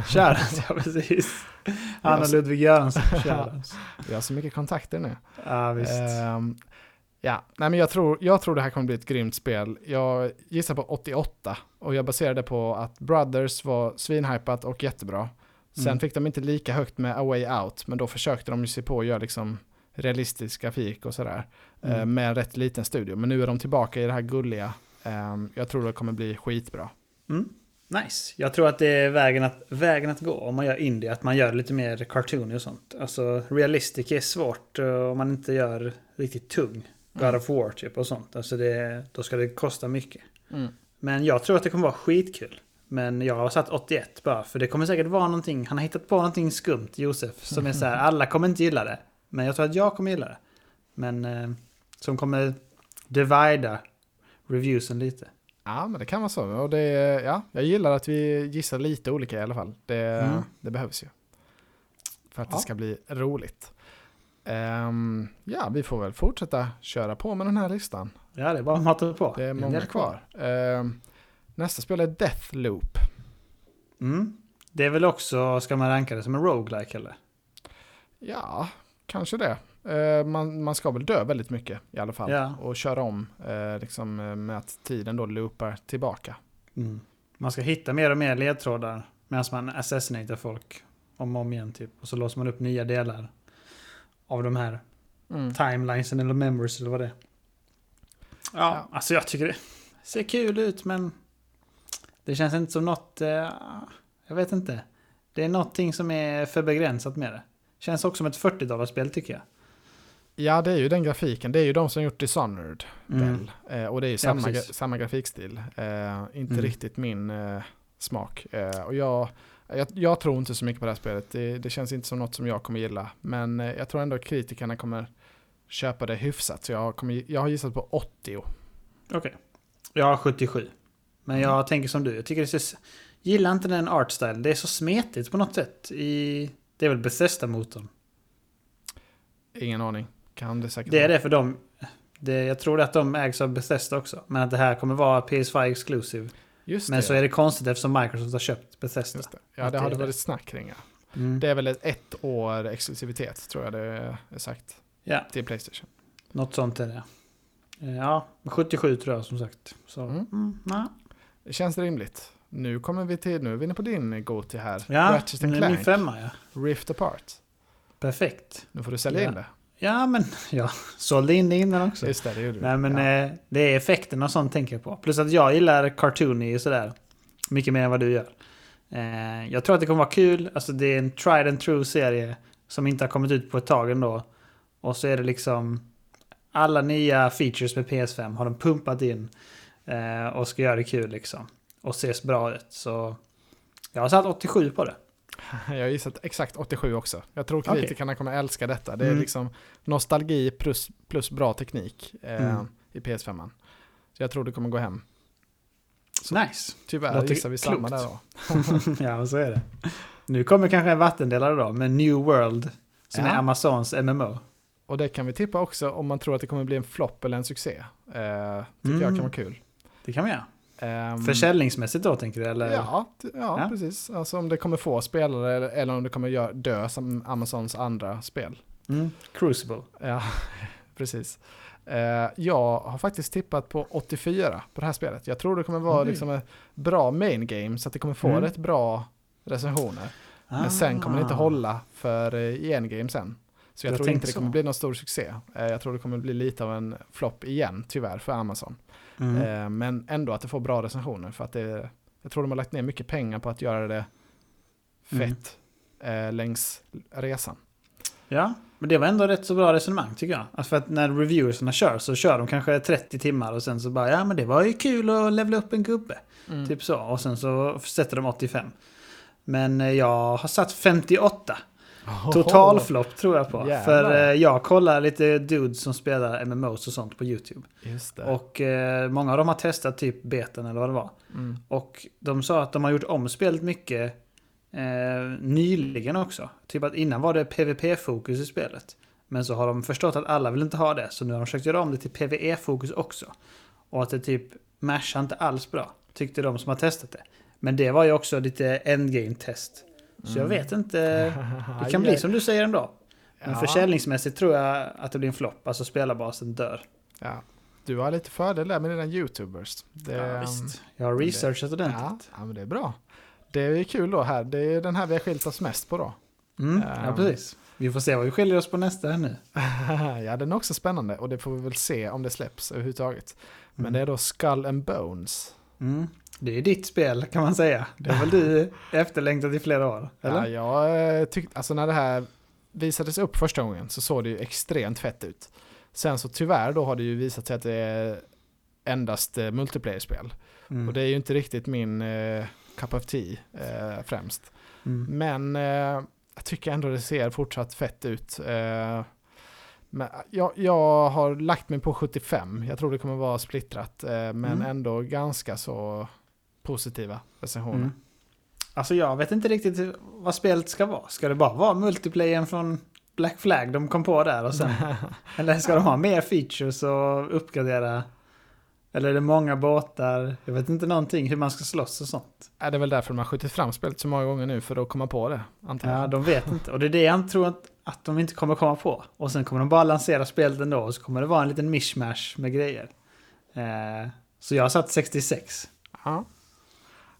Shoutout, ja precis. Han och Ludvig Göransson. Shoutouts. Vi har så mycket kontakter nu. Ja visst. Ja, nej men jag tror, jag tror det här kommer bli ett grymt spel. Jag gissar på 88 och jag baserar det på att Brothers var svinhypat och jättebra. Sen Mm. fick de inte lika högt med A Way Out, men då försökte de ju se på att göra liksom realistisk grafik och sådär. Mm. eh, med en rätt liten studio. Men nu är de tillbaka i det här gulliga. Ehm, jag tror det kommer bli skitbra. Mm. Nice. Jag tror att det är vägen att, vägen att gå om man gör indie. Att man gör lite mer cartoony och sånt. Alltså realistic är svårt eh, om man inte gör riktigt tung. God Mm. of War typ och sånt. Alltså det, då ska det kosta mycket. Mm. Men jag tror att det kommer vara skitkul. Men jag har satt 81 bara. För det kommer säkert vara någonting. Han har hittat på någonting skumt, Josef. Som är så här, alla kommer inte gilla det. Men jag tror att jag kommer gilla det. Men eh, som kommer divida reviewsen lite. Ja, men det kan vara så. Och det, ja, jag gillar att vi gissar lite olika i alla fall. Det, Mm. det behövs ju. För att Ja. det ska bli roligt. Ehm, ja, vi får väl fortsätta köra på med den här listan. Ja, det är bara att mata på. Det är många del kvar. Ehm, nästa spel är Deathloop. Mm. Det är väl också, ska man ranka det som en roguelike eller? Ja, kanske det. Ehm, man, man ska väl dö väldigt mycket i alla fall. Ja. Och köra om eh, liksom, eh, med att tiden då loopar tillbaka. Mm. Man ska hitta mer och mer ledtrådar medan man assassinatar folk om och om igen typ. Och så låser man upp nya delar av de här Mm. timelinesen eller memories eller vad det är. Ja, Ja. alltså jag tycker det ser kul ut men det känns inte som något, eh, jag vet inte. Det är någonting som är för begränsat med det. Känns också som ett 40 dollar spel tycker jag. Ja, det är ju den grafiken. Det är ju de som gjort Dishonored. väl. Eh, och det är ju samma, gra- precis. samma grafikstil. Eh, inte Mm. riktigt min eh, smak. Eh, och jag, jag, jag tror inte så mycket på det här spelet. Det, det känns inte som något som jag kommer gilla. Men eh, jag tror ändå att kritikerna kommer köpa det hyfsat. Så jag, kommer, jag har gissat på 80. Okej. Jag har 77. Men jag tänker som du. Jag tycker det ser... Gillar inte den art style. Det är så smetigt på något sätt. I... Det är väl Bethesda-motorn. Ingen aning. Kan det säkert Det är det för dem. Det, jag tror att de ägs av Bethesda också. Men att det här kommer vara PS5 exclusive. Just Men det. så är det konstigt eftersom Microsoft har köpt Bethesda. Det. Ja, det det det det. varit snack kring. Ja. Mm. Det är väl ett ett år exklusivitet tror jag det är sagt Ja, till Playstation. något sånt är det. Eh, Ja, 77 tror jag som sagt. Så, Mm. mm. ja. Det känns rimligt. Nu kommer vi till, nu är vi inne på din go-till här. Ja, Ratchet det är min Clank, femma ja. Rift Apart. Perfekt. Nu får du sälja Ja. in det. Ja, men jag sålde in det innan också. Just det, det gjorde du. Nej, men ja. eh, det är effekterna och sånt tänker jag på. Plus att jag gillar cartoony och sådär. Mycket mer än vad du gör. Eh, jag tror att det kommer vara kul. Alltså det är en tried and true serie som inte har kommit ut på ett tag ändå. Och så är det liksom alla nya features med PS5 har de pumpat in. Eh, och ska göra det kul liksom. Och ses bra ut. Så jag har satt 87 på det. Jag har gissat exakt 87 också. Jag tror kritikerna kommer älska detta. Det är Mm. liksom nostalgi plus, plus bra teknik eh, Mm. i PS5. Så jag tror det kommer gå hem. Nice. Tyvärr Låter gissar vi samma klokt. där då. ja, så är det. Nu kommer kanske en vattendelare då med New World. Som Ja. är Amazons MMO. Och det kan vi tippa också om man tror att det kommer bli en flopp eller en succé. Eh, tycker Mm. jag kan vara kul. Det kan vi göra. Ehm, Försäljningsmässigt då tänker du? Eller? Ja, ja, Ja. precis. Alltså om det kommer få spelare eller, eller om det kommer dö som Amazons andra spel. Mm. Crucible. Ja, precis. Eh, jag har faktiskt tippat på 84 på det här spelet. Jag tror det kommer vara Oj. liksom ett bra main game så att det kommer få Mm. rätt bra recensioner. Men sen kommer det inte Ah. hålla för eh, i endgame sen. Så jag, Jag tror inte det så. kommer bli någon stor succé. Eh, jag tror det kommer bli lite av en flopp igen, tyvärr, för Amazon. Mm. Eh, men ändå att det får bra recensioner. För att det, jag tror de har lagt ner mycket pengar på att göra det fett eh, längs resan. Ja, men det var ändå rätt så bra resonemang tycker jag. Alltså för att när reviewersarna kör så kör de kanske 30 timmar och sen så bara ja men det var ju kul att levla upp en gubbe. Mm. Typ så. Och sen så sätter de 85. Men eh, jag har satt 58. Totalflopp tror jag på. Jävlar. För eh, jag kollar lite dudes som spelar MMOs och sånt på YouTube. Och eh, många av dem har testat typ beten eller vad det var. Mm. Och de sa att de har gjort om spelet mycket eh, nyligen också. Typ att innan var det PVP-fokus i spelet. Men så har de förstått att alla vill inte ha det. Så nu har de försökt göra om det till PVE-fokus också. Och att det typ mashar inte alls bra. Tyckte de som har testat det. Men det var ju också lite endgame-test. Så jag vet inte. Det kan bli som du säger ändå. Men Ja. försäljningsmässigt tror jag att det blir en flopp. Alltså spelarbasen dör. Ja. Du har lite fördel där med dina YouTubers. Det, Ja, visst. Jag har researchat Ja, ordentligt. ja, men det är bra. Det är kul då här. Det är den här vi har skilt oss mest på då. Mm, ja, Ehm. precis. Vi får se vad vi skiljer oss på nästa här nu. ja, den är också spännande och det får vi väl se om det släpps överhuvudtaget. Men Mm. det är då Skull and Bones. Mm. Det är ditt spel kan man säga. Det har väl du efterlängtat i flera år? Eller? Ja, jag eh, tyckte, alltså när det här visades upp första gången så såg det ju extremt fett ut. Sen så tyvärr då har det ju visat sig att det är endast eh, multiplayer-spel. Mm. Och det är ju inte riktigt min eh, cup of tea eh, främst. Mm. Men eh, jag tycker ändå det ser fortsatt fett ut. Eh, men jag, jag har lagt mig på 75. Jag tror det kommer vara splittrat. Eh, men Mm. ändå ganska så positiva recensioner. Mm. Alltså jag vet inte riktigt vad spelet ska vara. Ska det bara vara multiplayern från Black Flag de kom på där och sen? eller ska de ha mer features och uppgradera? Eller är det många båtar? Jag vet inte någonting hur man ska slåss och sånt. Är det väl därför de har skjutit fram spelet så många gånger nu för att komma på det, antar jag. Ja, de vet inte. Och det är det jag tror att, att de inte kommer komma på. Och sen kommer de bara lansera spelet ändå och så kommer det vara en liten mishmash med grejer. Eh, så jag har satt 66. Ja,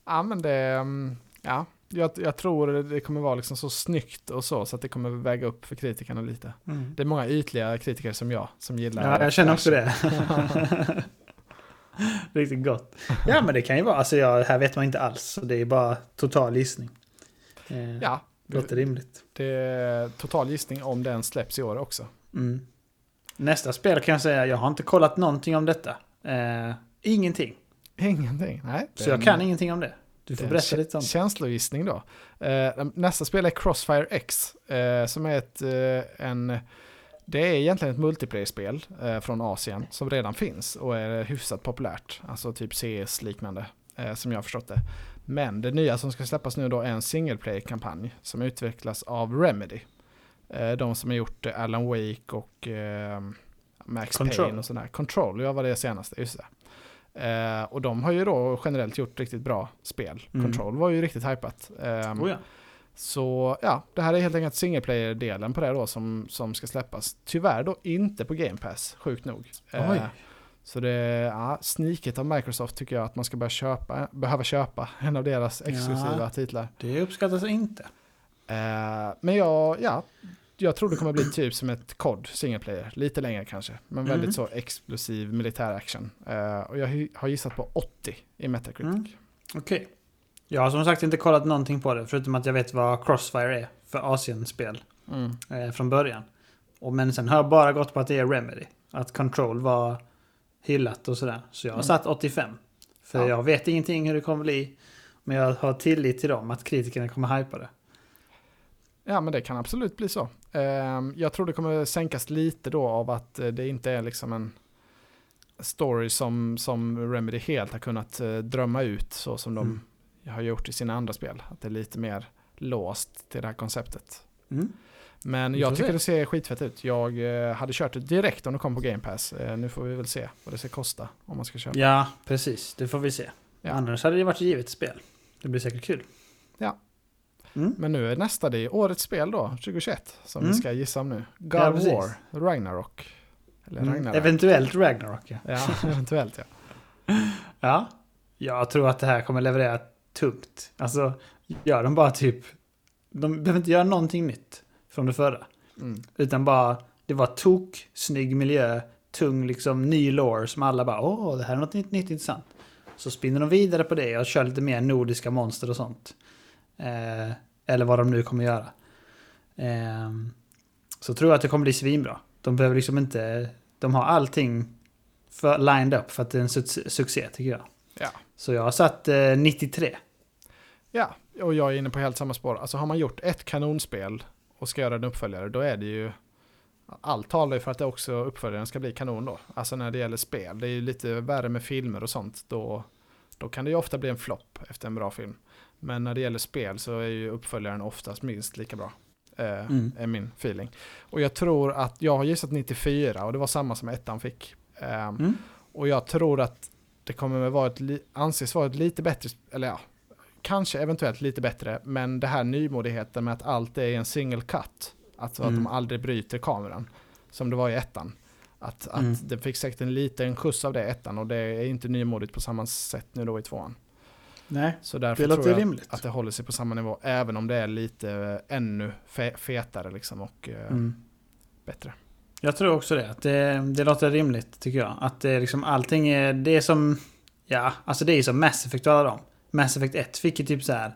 ja men det... mm, Ja, jag, jag tror det kommer vara liksom så snyggt och så, så att det kommer väga upp för kritikerna lite. Det är många ytliga kritiker som jag, som gillar Ja, jag känner också det. Riktigt gott. Ja, men det kan ju vara. Alltså, jag, här vet man inte alls. Så det är bara total gissning. Eh, Ja, Låter rimligt. det är total gissning om den släpps i år också. Mm. Nästa spel kan jag säga, jag har inte kollat någonting om detta. Eh, ingenting. Ingenting, nej. Så jag kan ingenting om det. Du får berätta lite om det. Känslogissning då. Eh, nästa spel är Crossfire X, eh, som är ett, eh, en... Det är egentligen ett multiplayer-spel eh, från Asien som redan finns och är hyfsat populärt. Alltså typ CS-liknande, eh, som jag har förstått det. Men det nya som ska släppas nu då är en single player-kampanj som utvecklas av Remedy. Eh, de som har gjort eh, Alan Wake och eh, Max Control. Payne och sådär. Control, ja var det senaste, just det. Eh, och de har ju då generellt gjort riktigt bra spel. Mm. Control var ju riktigt hypat. Eh, Oh, ja. Så ja, det här är helt enkelt single player-delen på det då som, som ska släppas. Tyvärr då inte på Game Pass, sjukt nog. Eh. Så det är ja, sniket av Microsoft tycker jag att man ska börja köpa, behöva köpa en av deras exklusiva Ja. titlar. Det uppskattas inte. Eh, men jag, ja, jag tror det kommer bli typ som ett COD single player, lite längre kanske. Men väldigt Mm. så explosiv militär action. Eh, och jag har gissat på 80 i Metacritic. Mm. Okej. Jag har som sagt inte kollat någonting på det, förutom att jag vet vad Crossfire är för Asien-spel Mm. eh, från början. Och, men sen har jag bara gått på att det är Remedy. Att Control var hyllat och sådär. Så jag har Mm. satt 85. För Ja. jag vet ingenting hur det kommer bli. Men jag har tillit till dem, att kritikerna kommer hypa det. Ja men det kan absolut bli så. Ehm, jag tror det kommer sänkas lite då av att eh, det inte är liksom en story som, som Remedy helt har kunnat eh, drömma ut så som de Mm. har gjort i sina andra spel. Att det är lite mer låst till det här konceptet. Mm. Men jag tycker det ser skitfett ut. Jag eh, hade kört det direkt om det kom på Game Pass. Eh, nu får vi väl se vad det ska kosta om man ska köpa. Ja, precis. Det får vi se. Ja. Annars hade det varit ett givet spel. Det blir säkert kul. Ja. Mm. Men nu är nästa det är årets spel då, 2021, som Mm. vi ska gissa om nu. God Ja, of. War, Ragnarok. Eller Mm. Ragnarok. Eventuellt Ragnarok, ja. Ja, eventuellt ja. Ja. Jag tror att det här kommer leverera tungt. Alltså, gör de bara typ... De behöver inte göra någonting nytt från det förra. Mm. Utan bara, det var tok, snygg miljö, tung liksom ny lore som alla bara åh, det här är något nytt, nytt intressant. Så spinner de vidare på det och kör lite mer nordiska monster och sånt. Eh, eller vad de nu kommer göra. Eh, så tror jag att det kommer bli svinbra. De behöver liksom inte, de har allting för, lined up för att det är en su- succé tycker jag. Ja. Så jag har satt eh, 93. Ja, och jag är inne på helt samma spår. Alltså har man gjort ett kanonspel och ska göra en uppföljare, då är det ju... Allt talar ju för att det också uppföljaren ska bli kanon då. Alltså när det gäller spel. Det är ju lite värre med filmer och sånt. Då, då kan det ju ofta bli en flopp efter en bra film. Men när det gäller spel så är ju uppföljaren oftast minst lika bra. Eh, Mm. Är min feeling. Och jag tror att, jag har gissat 94 och det var samma som ettan fick. Eh, Mm. och jag tror att det kommer att vara ett, anses vara ett lite bättre, eller ja, kanske eventuellt lite bättre, men det här nymodigheten med att allt är en single cut, alltså att Mm. de aldrig bryter kameran, som det var i ettan. Att, att Mm. det fick säkert en liten skjuts av det i ettan och det är inte nymodigt på samma sätt nu då i tvåan. Nej, Så därför det tror jag rimligt. att det håller sig på samma nivå, även om det är lite eh, ännu fe- fetare liksom och eh, Mm. bättre. Jag tror också det. Att det, det låter rimligt tycker jag. Att det liksom allting är... Det är som... Ja, alltså det är som Mass Effect och alla dem. Mass Effect 1 fick ju typ så här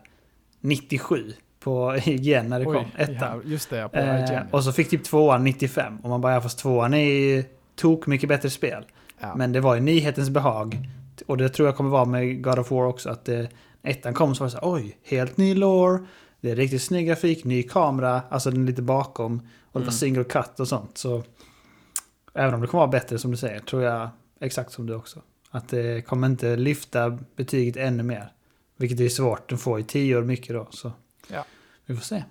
97 på IGN när det kom. Ettan. ja, just det, på Eh, IGN. och så fick typ tvåan 95. Och man bara, ja fast tvåan är ju tok mycket bättre spel. ja. Men det var ju nyhetens behag. Och det tror jag kommer vara med God of War också. Att det, ettan kom så var det så här, oj, helt ny lore. Det är riktigt snygg grafik, ny kamera, alltså den är lite bakom. Och det var Mm. single cut och sånt. Så även om det kommer vara bättre som du säger, tror jag exakt som du också. Att det kommer inte lyfta betyget ännu mer. Vilket är svårt, den får ju 10 år mycket då. Så Ja. vi får se.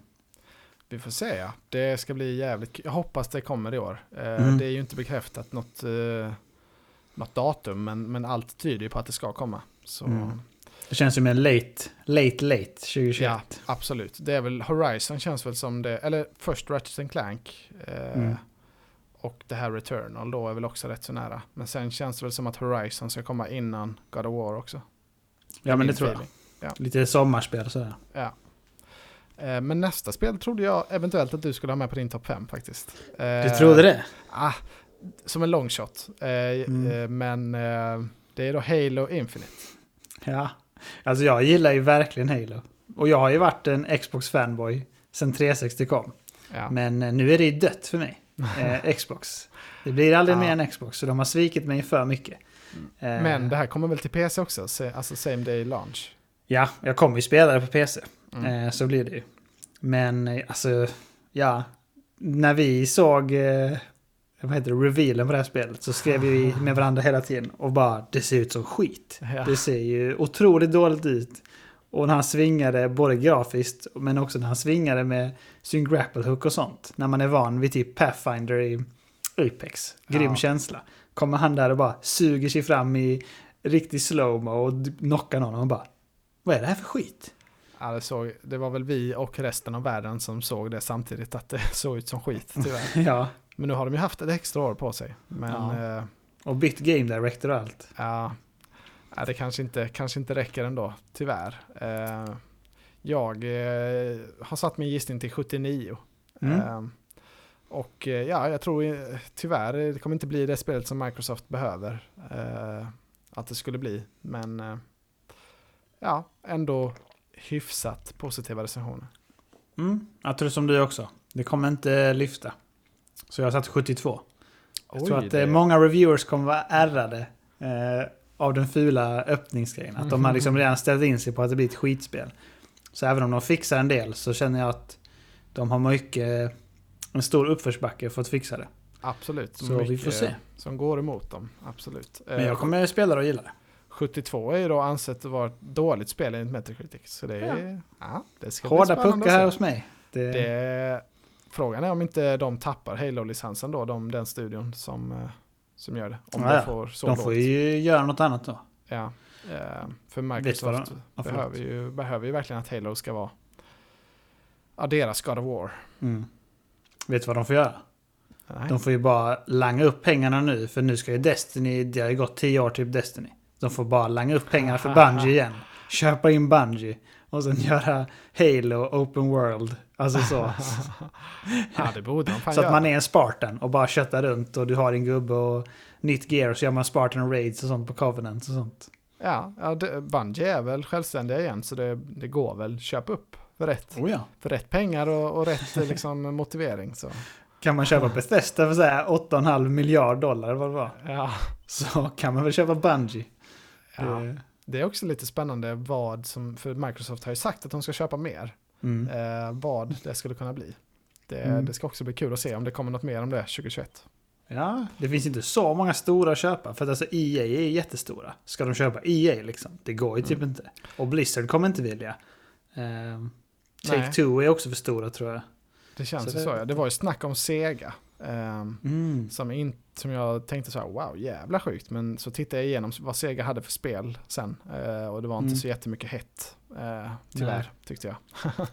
Vi får se ja. Det ska bli jävligt. Jag hoppas det kommer i år. Eh, Mm. Det är ju inte bekräftat något, eh, något datum, men, men allt tyder ju på att det ska komma. Så Mm. Det känns ju mer late, late, late 2021. ja, absolut. Det är väl Horizon känns väl som det, eller först Ratchet Clank. Eh, Mm. Och det här Returnal då är väl också rätt så nära. Men sen känns det väl som att Horizon ska komma innan God of War också. Ja, men det tror jag. Feeling. Lite sommarspel och sådär. Ja. Eh, Men nästa spel trodde jag eventuellt att du skulle ha med på din topp 5 faktiskt. Du Eh, trodde det? Ah, som en long shot. Eh, Mm. eh, men eh, det är då Halo Infinite. Ja. Alltså jag gillar ju verkligen Halo. Och jag har ju varit en Xbox-fanboy sen 360 kom. Ja. Men nu är det ju dött för mig. Eh, Xbox. Det blir aldrig Ja. mer än Xbox, så de har svikit mig för mycket. Eh, Men det här kommer väl till PC också? Alltså same day launch. Ja, jag kommer ju spela det på PC. Mm. Eh, så blir det ju. Men eh, alltså, ja. När vi såg, eh, vad heter det, revealen på det här spelet så skrev vi med varandra hela tiden och bara det ser ut som skit. Ja. Det ser ju otroligt dåligt ut. Och när han svingade både grafiskt men också när han svingade med sin grapple hook och sånt. När man är van vid typ Pathfinder i Apex. Grym Ja. känsla. Kommer han där och bara suger sig fram i riktig slowmo och knockar någon och bara Vad är det här för skit? Ja, det, såg, det var väl vi och resten av världen som såg det samtidigt att det såg ut som skit tyvärr. Ja, Men nu har de ju haft ett extra år på sig. Men Ja. eh, och bytt game director och allt. ja, ja, det kanske inte, kanske inte räcker ändå, tyvärr. Eh, jag eh, har satt min gissning till 79. Mm. Ehm, och eh, ja, jag tror eh, tyvärr det kommer inte bli det spelet som Microsoft behöver eh, att det skulle bli. Men eh, ja, ändå hyfsat positiva recensioner. Mm. Jag tror som du också. Det kommer inte lyfta. Så jag har satt 72. Jag tror att det- eh, många reviewers kommer vara ärrade eh, av den fula öppningsgrejen. Att de har liksom redan ställt in sig på att det blir ett skitspel. Så även om de fixar en del så känner jag att de har mycket, en stor uppförsbacke för att fixa det. Absolut. Så vi får se. Som går emot dem, absolut. Men Eh, jag kommer spela det och gilla det. 72 är ju då ansett att vara ett dåligt spel enligt Metacritic. Så det är... Ja. det ska Hårda puckar här hos mig. Det, Det, frågan är om inte de tappar Halo-licensen då, de, den studion som, eh, som gör det. Om Ja, ja. får så de lågt. får ju göra något annat då. Ja, eh, för Microsoft de- ja, behöver, ju, behöver ju verkligen att Halo ska vara ja, deras God of War. Mm. Vet du vad de får göra? Nej. De får ju bara langa upp pengarna nu, för nu ska ju Destiny, det har ju gått tio år till Destiny. De får bara langa upp pengarna för Bungie igen. Köpa in Bungie. Och sen göra Halo Open World. Alltså så. ja, det borde man fan så att man är en Spartan och bara köttar runt och du har din gubbe och nytt gear och så gör man Spartan Raids och sånt på Covenant och sånt. Ja, ja det, Bungie är väl självständiga igen så det, det går väl köp upp för rätt, Oh ja. för rätt pengar och, och rätt eh, liksom, motivering. Så. Kan man köpa Bethesda för så här 8,5 miljard dollar vad det var. Ja, Så kan man väl köpa Bungie. Ja. Det- är också lite spännande vad som, för Microsoft har ju sagt att de ska köpa mer, Mm. eh, vad det skulle kunna bli. Det, Mm. det ska också bli kul att se om det kommer något mer om det 2021. Ja, det finns inte så många stora att köpa. För att alltså EA är jättestora. Ska de köpa EA liksom? Det går ju typ Mm. inte. Och Blizzard kommer inte vilja. Nej. Take-Two är också för stora tror jag. Det känns Så det- så. Ja. Det var ju snack om Sega. Ehm, Mm. som, in, som jag tänkte så här, wow, jävla sjukt. Men så tittade jag igenom vad Sega hade för spel sen. eh, och det var inte Mm. så jättemycket hett, uh, tyvärr, tyckte jag.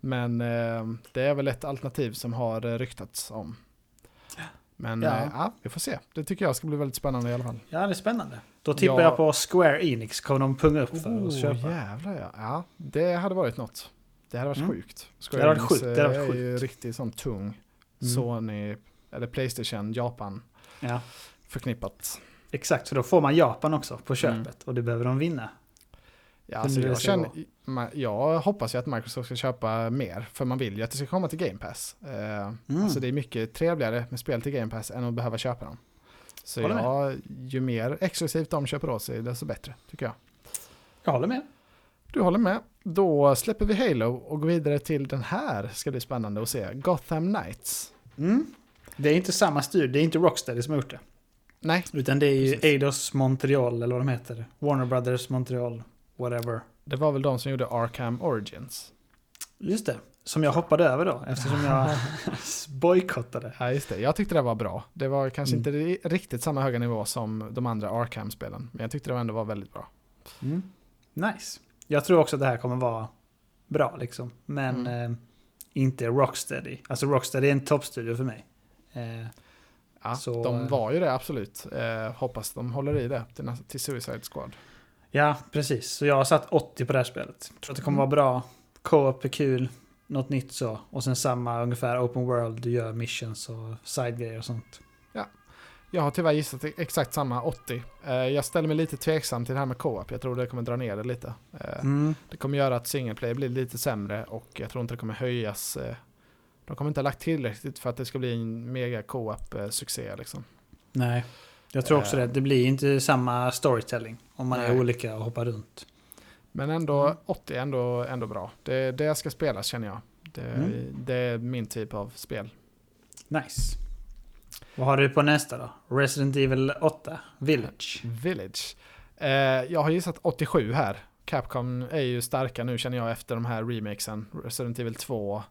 men ehm, det är väl ett alternativ som har eh, ryktats om. Men Ja. ja. vi får se. Det tycker jag ska bli väldigt spännande i alla fall. Ja, det är spännande. Då tippar Ja. jag på Square Enix. Kommer de punga upp för Oh, att köpa? jävlar ja. ja. Det hade varit något. Det hade varit Mm. sjukt. Det hade varit sjukt, det hade varit är ju sjukt. riktigt sån tung Mm. Sony, eller Playstation, Japan Ja, förknippat. exakt. För då får man Japan också på köpet. Mm. Och det behöver de vinna. Ja, alltså jag, känner, jag hoppas ju att Microsoft ska köpa mer, för man vill ju att det ska komma till Game Pass. Eh, Mm. Alltså det är mycket trevligare med spel till Game Pass än att behöva köpa dem. Så jag, ju mer exklusivt de köper åt sig, desto bättre, tycker jag. Jag håller med. Du håller med? Då släpper vi Halo och går vidare till den här, ska bli spännande att se, Gotham Knights. Mm. Det är inte samma studio. Det är inte Rocksteady som har gjort det. Nej, Utan det är ju Precis. Eidos Montreal eller vad de heter. Warner Brothers Montreal. Whatever. det var väl de som gjorde Arkham Origins. Just det. Som jag hoppade över då. Eftersom jag bojkottade. Ja, just det. Jag tyckte det var bra. Det var kanske Mm. inte ri- riktigt samma höga nivå som de andra Arkham-spelen, men jag tyckte det ändå var väldigt bra. Mm. Nice. Jag tror också att det här kommer vara bra liksom. Men Mm. eh, inte Rocksteady. Alltså Rocksteady är en toppstudio för mig. Eh, Ja, Så, de var ju det absolut. Eh, hoppas de håller i det till, till Suicide Squad. ja, precis. Så jag har satt 80 på det här spelet. Tror att det kommer Mm. vara bra. Co-op är kul. Något nytt så. Och sen samma ungefär open world. Du gör missions och side-grejer och sånt. Jag har tyvärr gissat exakt samma 80. Eh, jag ställer mig lite tveksam till det här med co-op. Jag tror det kommer dra ner det lite. Eh, Mm. Det kommer göra att single play blir lite sämre och jag tror inte det kommer höjas. Eh, de kommer inte ha lagt tillräckligt för att det ska bli en mega co-op eh, succé liksom. Nej. Jag tror också det. Det blir inte samma storytelling. Om man är Nej. olika och hoppar runt. Men ändå Mm. 80 är ändå, ändå bra. Det, det ska spelas känner jag. Det, Mm. det är min typ av spel. Nice. Vad har du på nästa då? Resident Evil 8, Village. Village. Eh, jag har gissat 87 här. Capcom är ju starka nu känner jag efter de här remakesen. Resident Evil 2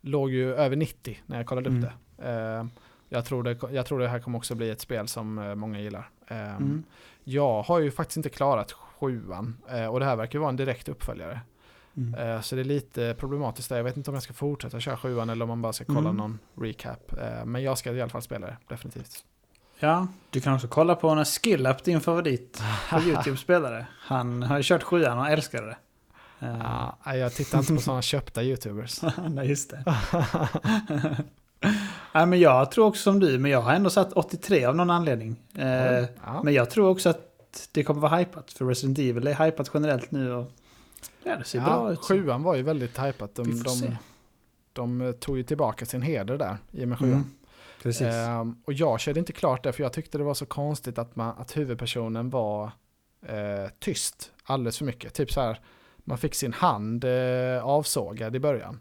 låg ju över 90 när jag kollade upp Mm. det. Eh, jag, tror det. Jag tror det här kommer också bli ett spel som eh, många gillar. Eh, Mm. Jag har ju faktiskt inte klarat sjuan eh, och det här verkar ju vara en direkt uppföljare. Mm. Eh, Så det är lite problematiskt där. Jag vet inte om jag ska fortsätta köra sjuan eller om man bara ska kolla Mm. någon recap. Eh, Men jag ska i alla fall spela det, definitivt. Ja, du kan också kolla på när Skillup, din favorit på YouTube-spelare. Han har ju kört sjuan och älskar det. Eh, Ja, nej, jag tittar inte på sådana köpta YouTubers. Nej, just det. Nej, men jag tror också som du, men jag har ändå satt 83 av någon anledning. Eh, Ja. Men jag tror också att det kommer vara hypat, för Resident Evil är hypat generellt nu och ja, det ser bra Ja, ut. sjuan var ju väldigt. Vi De, de, de tog ju tillbaka sin heder där i och med sjuan. Mm, precis. Ehm, och jag körde inte klart det för jag tyckte det var så konstigt att, man, att huvudpersonen var eh, tyst alldeles för mycket. Typ så här, man fick sin hand eh, avsågad i början.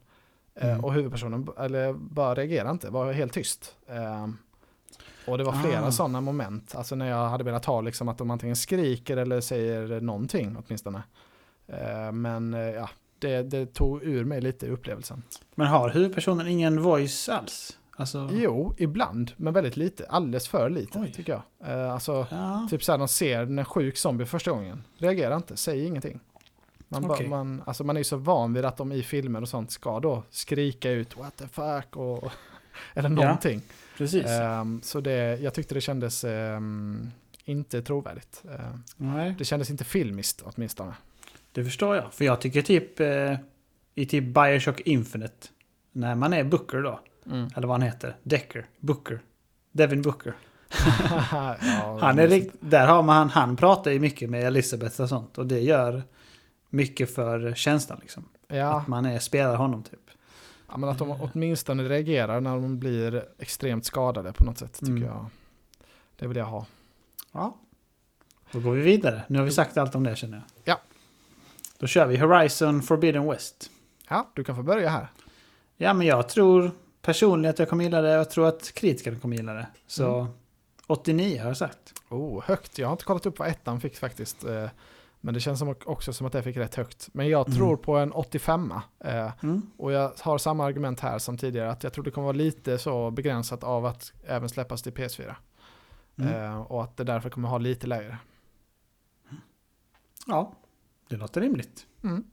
Eh, Mm. och huvudpersonen eller, bara reagerade inte, var helt tyst. Ehm, och det var flera Ah. sådana moment, alltså när jag hade velat ha liksom att de antingen skriker eller säger någonting åtminstone. Eh, men eh, ja, det, det tog ur mig lite i upplevelsen. Men har huvudpersonen ingen voice alls? Alltså, Jo, ibland, men väldigt lite. Alldeles för lite, Oj. tycker jag. Eh, alltså, ja. typ såhär, de ser en sjuk zombie första gången. Reagerar inte, säger ingenting. Man, ba- Okej. man, alltså man är ju så van vid att de i filmer och sånt ska då skrika ut what the fuck och, eller Ja. någonting. precis. Ehm, så det, jag tyckte det kändes ehm, inte trovärdigt. Nej. det kändes inte filmiskt åtminstone. Det förstår jag. För jag tycker typ eh, i typ Bioshock Infinite. När man är Booker då. Mm. Eller vad han heter. Decker. Booker. Devin Booker. ja, Han är rikt, där har man, han pratar ju mycket med Elizabeth och sånt. Och det gör mycket för känslan liksom. Ja, Att man är, spelar honom typ. ja, men att de åtminstone reagerar när de blir extremt skadade på något sätt tycker Mm. jag. Det vill jag ha. Ja. Då går vi vidare. Nu har vi sagt allt om det känner jag. Ja. Då kör vi Horizon Forbidden West. Ja, du kan få börja här. Ja, men jag tror personligen att jag kommer gilla det. Jag tror att kritikerna kommer gilla det. Så Mm. 89 har jag sagt. Oh, högt. Jag har inte kollat upp vad ettan fick faktiskt. eh, Men det känns som också som att det fick rätt högt. Men jag Mm. tror på en 85 eh, Mm. Och jag har samma argument här som tidigare. Att jag tror det kommer vara lite så begränsat av att även släppas till PS4. Mm. Eh, Och att det därför kommer ha lite lägre. Ja, det låter rimligt. Mm.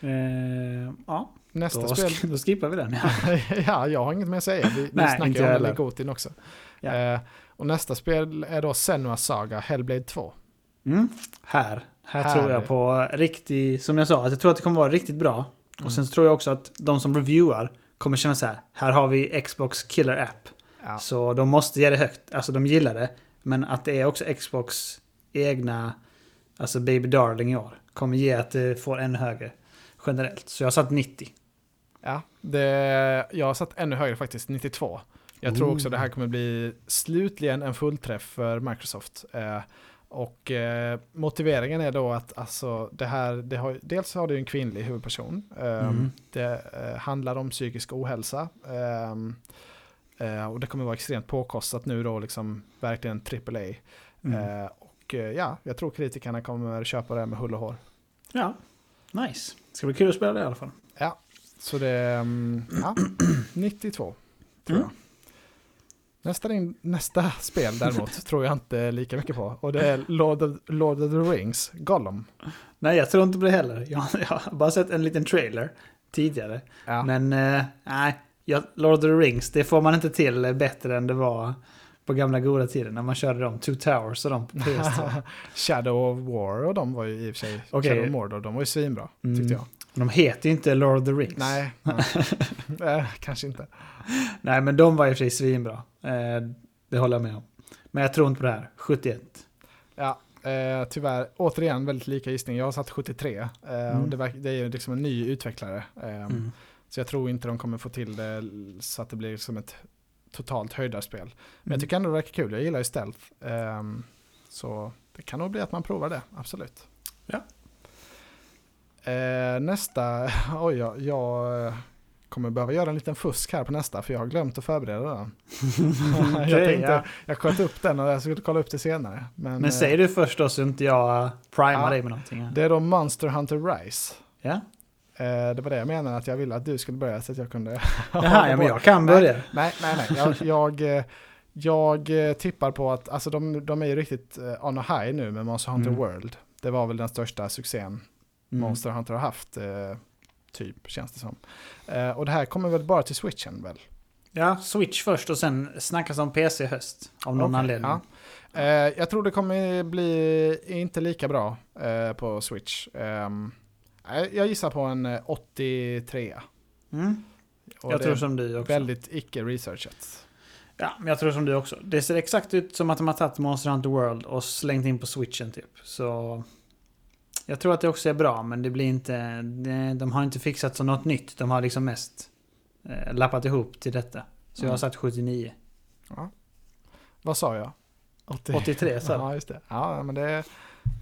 Eh, ja, Nästa då, spel. då skippar vi den. ja, jag har inget mer att säga. Vi, vi Nej, snackar inte ju om. Gotin också. Ja. Eh, och nästa spel är då Senua Saga Hellblade 2. Mm. Här, här, Här. tror jag på riktig, som jag sa, att jag tror att det kommer vara riktigt bra. Mm. Och sen tror jag också att de som reviewar kommer känna så här, här har vi Xbox Killer App. Ja. Så de måste ge det högt. Alltså de gillar det. Men att det är också Xbox egna, alltså Baby Darling i år, kommer ge att det får ännu högre generellt. Så jag har satt 90. Ja, det, jag har satt ännu högre faktiskt, 92. Jag tror Ooh. också det här kommer bli slutligen en fullträff för Microsoft. Eh, och eh, motiveringen är då att alltså, det här, det har, dels har det ju en kvinnlig huvudperson. Eh, Mm. Det eh, handlar om psykisk ohälsa. ehm, eh, och det kommer vara extremt påkostat nu då, liksom verkligen AAA. Mm. Och eh, ja, jag tror kritikerna kommer köpa det med hull och hår. Ja, nice. Ska bli kul att spela det i alla fall. Så det är mm, ja, 92 tror Mm. jag. Nästa, ring- nästa spel däremot tror jag inte lika mycket på. Och det är Lord of, Lord of the Rings, Gollum. Nej, jag tror inte på det heller. Jag, jag har bara sett en liten trailer tidigare. Ja. Men eh, nej, Lord of the Rings, det får man inte till bättre än det var på gamla goda tiden när man körde de Two Towers och de på PS2. Shadow of War och de var ju i och för sig, Okej. Shadow of Mordor, de var ju svinbra Mm. tyckte jag. de heter ju inte Lord of the Rings. Nej, nej. Eh, kanske inte. Nej, men de var i och för sig svinbra. Eh, det håller jag med om. Men jag tror inte på det här. 71. Ja, eh, tyvärr, återigen väldigt lika gissning. Jag har satt 73. Eh, Mm. det, det är ju liksom en ny utvecklare. Eh, Mm. Så jag tror inte de kommer få till det så att det blir som ett totalt höjdarspel. Men jag Mm. tycker ändå det verkar kul. Jag gillar ju stealth. Ehm, så det kan nog bli att man provar det, absolut. Ja. Eh, nästa, oj jag, jag eh, kommer behöva göra en liten fusk här på nästa för jag har glömt att förbereda den. jag tänkte, ja. jag sköt upp den och jag skulle kolla upp det senare. Men, Men eh, du först då så inte jag primar Ja. dig med någonting. Det är då Monster Hunter Rise. Ja? Eh, det var det jag menade att jag ville att du skulle börja så att jag kunde... Jaha, ja, men jag kan börja. Nej, nej, nej. Jag, jag, eh, jag eh, tippar på att alltså de, de är ju riktigt on a high nu med Monster Hunter Mm. World. Det var väl den största succén Mm. Monster Hunter har haft, typ, känns det som. Och det här kommer väl bara till switchen väl? Ja, Switch först och sen snackas om PC i höst. Av någon Okej, anledning. ja. Jag tror det kommer bli inte lika bra på switch. Jag gissar på en eh, 83. Mm. Och Jag tror som du också. väldigt icke-researchat. Ja, men jag tror som du också. Det ser exakt ut som att de har tagit Monster Hunter World och slängt in på switchen typ. Så... Jag tror att det också är bra, men det blir inte... De har inte fixat som något nytt. De har liksom mest eh, lappat ihop till detta. Så jag har Mm. satt 79. Ja. Vad sa jag? 80. 83 sa? Ja, just det. Ja, men det,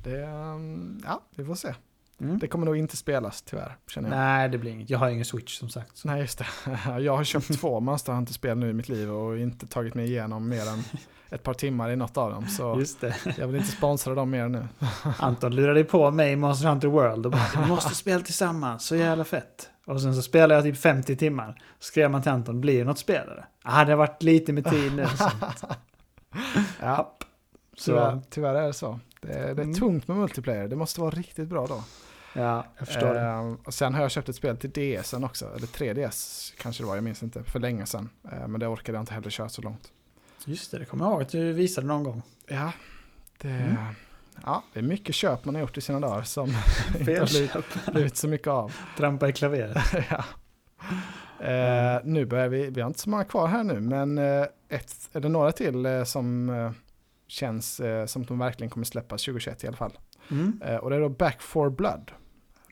det... um, Ja, vi får se. Mm. Det kommer nog inte spelas tyvärr, känner jag. Nej, det blir inget. Jag har ingen switch som sagt. Så. Nej, just det. Jag har köpt två Monster Hunter-spel nu i mitt liv och inte tagit mig igenom mer än ett par timmar i något av dem. Så Just det. jag vill inte sponsra dem mer nu. Anton lurade på mig i Monster Hunter World och bara Vi måste spela tillsammans, så jävla fett. Och sen så spelade jag typ 50 timmar. Skrev man till Anton, blir det något spelare? Ah, det har varit lite med tid nu. Ja, så tyvärr, tyvärr är det så. Det är, det är Mm. tungt med multiplayer. Det måste vara riktigt bra då. Ja, jag förstår det. Ehm, och sen har jag köpt ett spel till DSen också. Eller 3DS kanske det var, jag minns inte. För länge sedan. Ehm, men det orkade jag inte heller köra så långt. Just det, det kommer jag ihåg att du visade någon gång. Ja, det, Mm. Ja, det är mycket köp man har gjort i sina dagar som inte har blivit, blivit så mycket av. Trampa i klaveret. ja. eh, nu börjar vi, vi har inte så många kvar här nu, men eh, ett, är det några till eh, som eh, känns eh, som att de verkligen kommer släppas 2021 i alla fall. Mm. Eh, och det är då Back for Blood.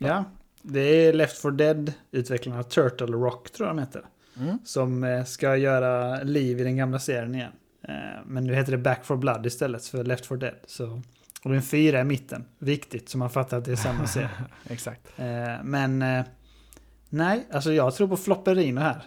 Ja, det är Left 4 Dead-utvecklarna Turtle Rock tror jag de heter. Mm. Som eh, ska göra liv i den gamla serien igen. Eh, Men nu heter det Back for Blood istället för Left 4 Dead. Så, och det är en fyra i mitten. Viktigt, så man fattar att det är samma serie. Exakt. Eh, Men nej, alltså jag tror på flopperino här.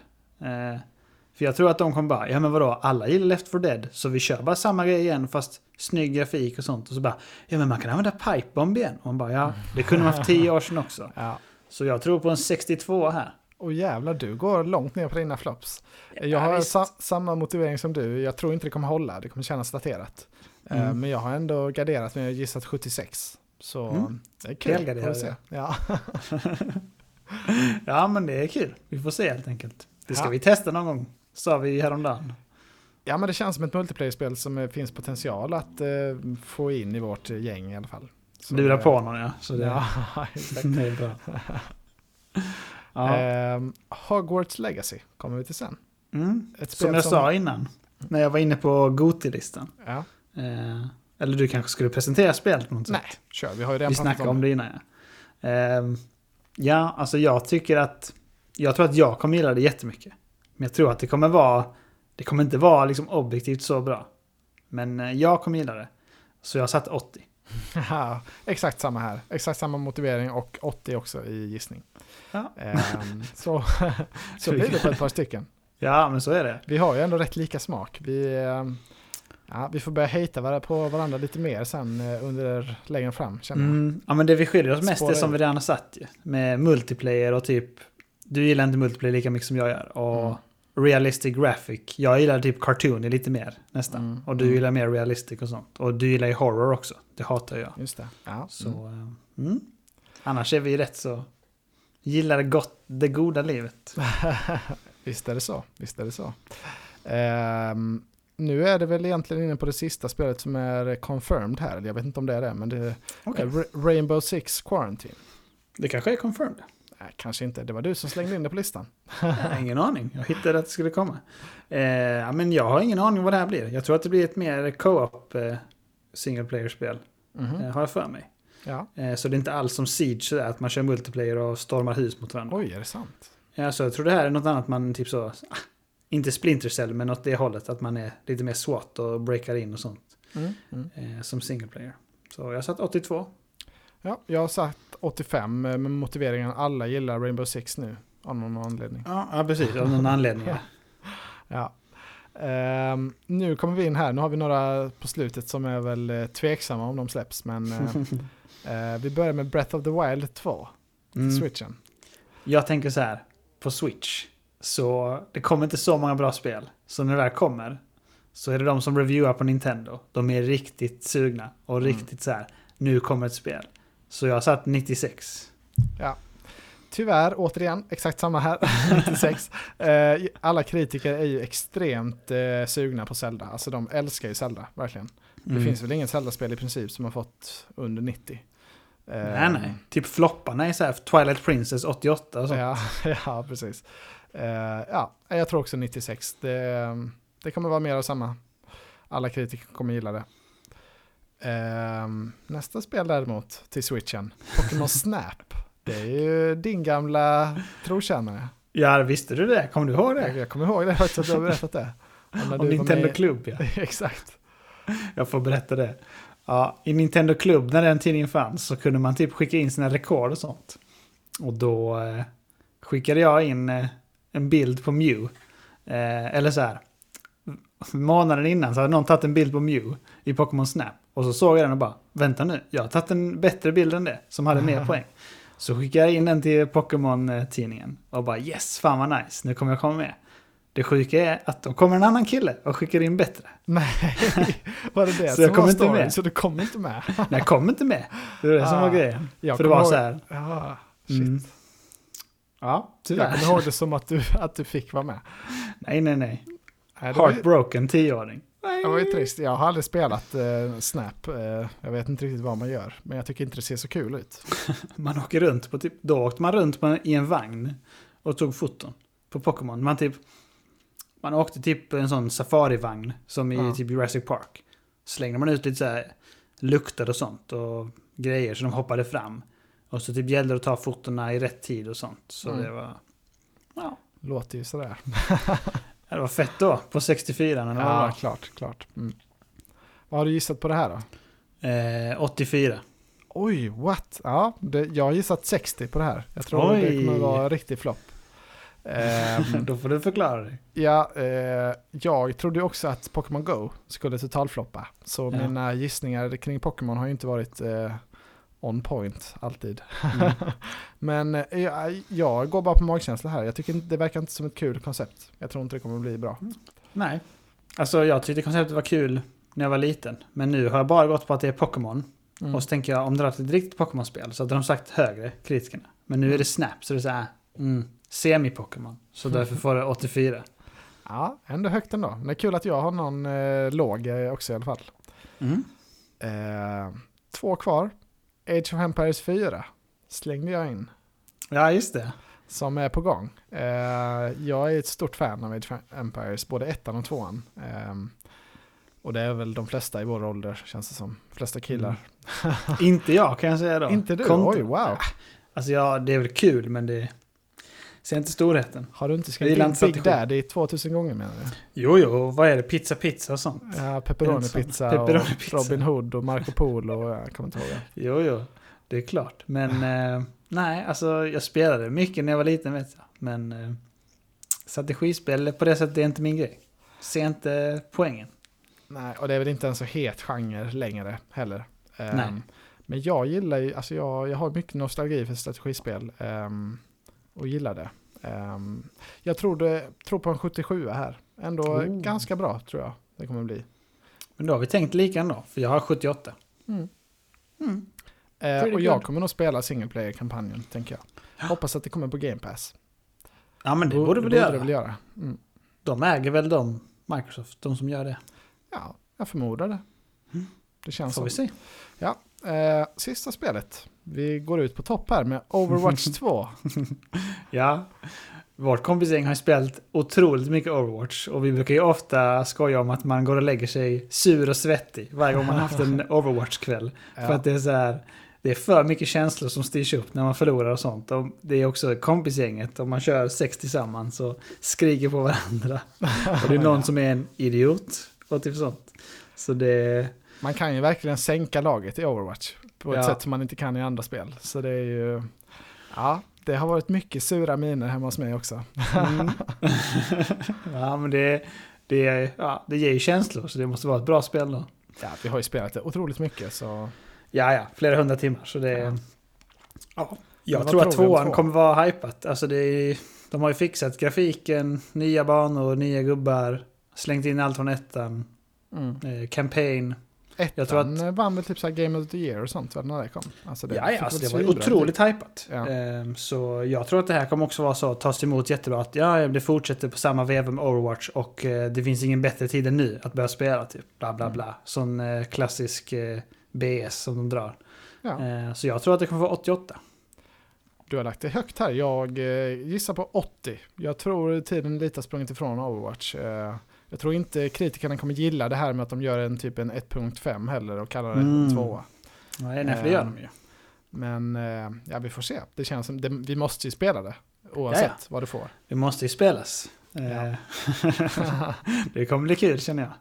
För jag tror att de kommer bara, ja men vadå, alla gillar Left 4 Dead, så vi kör bara samma grej igen fast snygg grafik och sånt. Och så bara, ja men man kan använda pipebomb igen. Och man bara, ja, det kunde man för tio år sedan också. Ja. Så jag tror på en 62 här. Och jävlar, du går långt ner på dina flops. Ja, jag har sa samma motivering som du. Jag tror inte det kommer hålla. Det kommer kännas daterat. Eh, Mm. Men jag har ändå garderat mig och gissat 76. Så Mm. det är kul. Vi se. Ja. Ja men det är kul. Vi får se helt enkelt. Det ska Ja. vi testa någon gång. Sa vi häromdagen. ja, men det känns som ett multiplayer-spel som eh, finns potential att eh, få in i vårt eh, gäng i alla fall. Så, Lura eh, på någon ja. Så det, Ja, exakt. det är bra. Ja. Ehm, Hogwarts Legacy kommer vi till sen. Mm. Som jag sa innan. När jag var inne på Goti-listan. Ja. Eh, eller du kanske skulle presentera spelet på något Nej, sätt? kör. Vi har ju redan Vi snackade om det innan ja. Ehm, ja, alltså jag tycker att... Jag tror att jag kommer gilla det jättemycket. Men jag tror att det kommer vara... Det kommer inte vara liksom objektivt så bra. Men eh, jag kommer gilla det. Så jag satt 80. Ja, exakt samma här. Exakt samma motivering och 80 också i gissning. Ja. Ehm, så, så blir det på ett par stycken. Ja, men så är det. Vi har ju ändå rätt lika smak. Vi, ehm, ja, vi får börja hejta var- på varandra lite mer sen eh, under längre fram känner jag. Mm, ja, men det vi skiljer oss mest är som vi redan har satt ju. Med multiplayer och typ... Du gillar inte multiplayer lika mycket som jag gör. Och Mm. realistic graphic. Jag gillar typ cartoony lite mer nästan. Mm, Och du mm. gillar mer realistic och sånt. Och du gillar ju horror också. Det hatar jag. Just det. Ja, Så... mm. eh, Mm. Annars är vi rätt så... Gillar gott, det goda livet. Visst är det så. Visst är det så. Ehm, nu är det väl egentligen inne på det sista spelet som är confirmed här. Jag vet inte om det är det, men det är. Ra- Rainbow Six Quarantine. Det kanske är confirmed. Nej, kanske inte. Det var du som slängde in det på listan. Ingen aning. Jag hittade att det skulle komma. Eh, men jag har ingen aning vad det här blir. Jag tror att det blir ett mer co-op eh, single player-spel. Mhm. Eh, har jag för mig. Ja. Eh, så det är inte alls som Siege sådär, att man kör multiplayer och stormar hus mot varandra. Oj, är det sant? Ja, så jag tror det här är något annat man typ så... ah, Inte Splinter Cell, men åt det hållet. Att man är lite mer SWAT och breakar in och sånt. Mm. Mm. Eh, som single player. Så jag satt 82. Ja, jag satt 85 eh, med motiveringen att alla gillar Rainbow Six nu. Av någon anledning. Ja, ja precis. Av någon anledning. ja. Ja. Ehm, nu kommer vi in här. Nu har vi några på slutet som är väl eh, tveksamma om de släpps. Men eh, eh, vi börjar med Breath of the Wild 2. Mm. Switchen. Jag tänker så här. På Switch. Så det kommer inte så många bra spel. Så när det väl kommer. Så är det de som reviewar på Nintendo. De är riktigt sugna. Och Mm. riktigt så här. Nu kommer ett spel. Så jag satt 96. Tyvärr, återigen, exakt samma här, 96. Eh, alla kritiker är ju extremt eh, sugna på Zelda. Alltså de älskar ju Zelda, verkligen. Det Mm. finns väl ingen Zelda-spel i princip som har fått under 90. Eh, Nej, nej. Typ flopparna är så här Twilight Princess 88 och sånt. Ja, ja precis. Ja, jag tror också 96. Det, det kommer vara mer av samma. Alla kritiker kommer gilla det. Eh, nästa spel däremot till switchen, Pokémon Snap. Det är ju din gamla trotjänare. Ja, visste du det? Kommer du ihåg Jag, det? jag kommer ihåg det faktiskt att du har berättat det. Om Nintendo med- Club, ja. Exakt. Jag får berätta det. Ja, I Nintendo Club, när den tidningen fanns, så kunde man typ skicka in sina rekord och sånt. Och då eh, skickade jag in eh, en bild på Mew. Eh, eller så här. Månaden innan så hade någon tagit en bild på Mew i Pokémon Snap. Och så såg jag den och bara, vänta nu, jag har tagit en bättre bild än det, som hade mer poäng. Så skickade jag in den till Pokémon-tidningen och bara yes, fan vad nice, nu kommer jag komma med. Det sjuka är att då kommer en annan kille och skickar in bättre. Nej, var det det Så som jag var kommer inte storyn? med. Så du kom inte med? Nej, jag kom inte med. Det var det som Ah, var grejen. Jag För det var ihåg- så här. Ja, shit. Mm. Ja, Jag tyvärr. kommer ihåg det som att du, att du fick vara med. Nej, nej, nej. Var Heartbroken tioåring. Det var ju trist. Jag har aldrig spelat eh, Snap. Eh, jag vet inte riktigt vad man gör. Men jag tycker inte det ser så kul ut. Man åker runt på typ, då åkte man runt på, i en vagn och tog foton på Pokémon. Man typ, man åkte typ en sån safarivagn som i Ja. typ Jurassic Park. Slängde man ut lite så här lukter och sånt och grejer så de hoppade fram. Och så typ gällde det att ta fotona i rätt tid och sånt. Så Mm. det var... Ja, Låter ju sådär. det var fett då på 64 när det var Ja, bra. klart, klart. Mm. Vad har du gissat på det här då? Eh, 84. Oj, what? Ja, det, jag har gissat 60 på det här. Jag tror det Oj. kommer vara en riktig flopp. Ehm, då får du förklara dig. ja, eh, jag trodde ju också att Pokémon Go skulle totalfloppa. Så Ja. mina gissningar kring Pokémon har ju inte varit eh, on point alltid. Mm. Men eh, jag, jag går bara på magkänsla här. Jag tycker det verkar inte som ett kul koncept. Jag tror inte det kommer bli bra. Nej. Alltså jag tyckte konceptet var kul när jag var liten. Men nu har jag bara gått på att det är Pokémon. Mm. Och så tänker jag om det hade varit ett riktigt Pokémon-spel så hade de sagt högre, kritikerna. Men nu är det Snap så det är såhär, mm, semi-Pokémon. Så därför får det 84. Ja, ändå högt ändå. Det är kul att jag har någon eh, låg eh, också i alla fall. Mm. Eh, två kvar. Age of Empires 4 slängde jag in. Ja, just det. Som är på gång. Eh, jag är ett stort fan av Age of Empires, både ettan och tvåan. Eh, och det är väl de flesta i vår ålder, känns det som. De flesta killar. Inte jag kan jag säga då. Inte du? Konto. Oj, wow. Alltså ja, det är väl kul men det ser inte storheten. Har du inte skrivit in Big. Daddy 2000 gånger menar du? Jo, jo, vad är det? Pizza, pizza och sånt. Ja, pepperoni pizza Pepperoni och pizza. Robin Hood och Marco Polo. och Jag kommer inte ihåg. Jo, jo, det är klart. Men eh, nej, alltså jag spelade mycket när jag var liten vet jag. Men eh, strategispel på det sättet är inte min grej. Ser inte poängen. Nej, och det är väl inte en så het genre längre heller. Nej. Men jag gillar ju, alltså jag, jag har mycket nostalgi för strategispel ehm, och gillar det. Ehm, jag tror, det, tror på en 77 här. Ändå Oh. ganska bra tror jag det kommer bli. Men då har vi tänkt lika ändå, för jag har 78. Mm. Mm. Pretty och jag good. kommer nog spela single player-kampanjen, tänker jag. Hoppas att det kommer på Game Pass. Ja, men det Bo- borde väl det göra. det väl göra. Mm. De äger väl de, Microsoft, de som gör det. Ja, jag förmodar det. Mm. Det känns Får som. vi se. Eh, sista spelet. Vi går ut på topp här med Overwatch 2. Ja. Vårt kompisgäng har spelat otroligt mycket Overwatch och vi brukar ju ofta skoja om att man går och lägger sig sur och svettig varje gång man haft en Overwatch-kväll. För Ja. att det är så här, det är för mycket känslor som styrs upp när man förlorar och sånt. Och det är också kompisgänget, om man kör sex tillsammans och skriker på varandra. Och det är någon som är en idiot och typ sånt. Så det... Man kan ju verkligen sänka laget i Overwatch på ett Ja. sätt som man inte kan i andra spel. Så det är ju, ja, det har varit mycket sura miner hemma hos mig också. Mm. ja, men det, det, ja, det ger ju känslor så det måste vara ett bra spel då. Ja, vi har ju spelat det otroligt mycket så Ja, ja, flera hundra timmar. Så det... Ja. Ja. Jag tror att tvåan tvåan? kommer vara hypat. Alltså det är, de har ju fixat grafiken, nya banor, nya gubbar, slängt in allt från ettan, mm. eh, campaign. Ettan Jag tror att- vann väl typ så Game of the Year och sånt när det kom. Alltså ja, fick ja, alltså det var otroligt hypat. Ja. Ehm, så jag tror att det här kommer också vara så, tas emot jättebra. Att ja, det fortsätter på samma veva med Overwatch och eh, det finns ingen bättre tid än nu att börja spela typ. Bla bla Mm. bla. Sån eh, klassisk eh, BS som de drar. Ja. Ehm, så jag tror att det kommer vara 88. Du har lagt det högt här. Jag gissar på 80. Jag tror tiden lite har sprungit ifrån Overwatch. Eh, jag tror inte kritikerna kommer gilla det här med att de gör en typ en 1.5 heller och kallar det Mm. en tvåa. Nej, nej, för det gör de ju. Men eh, ja, vi får se. Det känns som det, vi måste ju spela det. Oavsett Ja, vad det får. Det måste ju spelas. Eh, det kommer bli kul känner jag.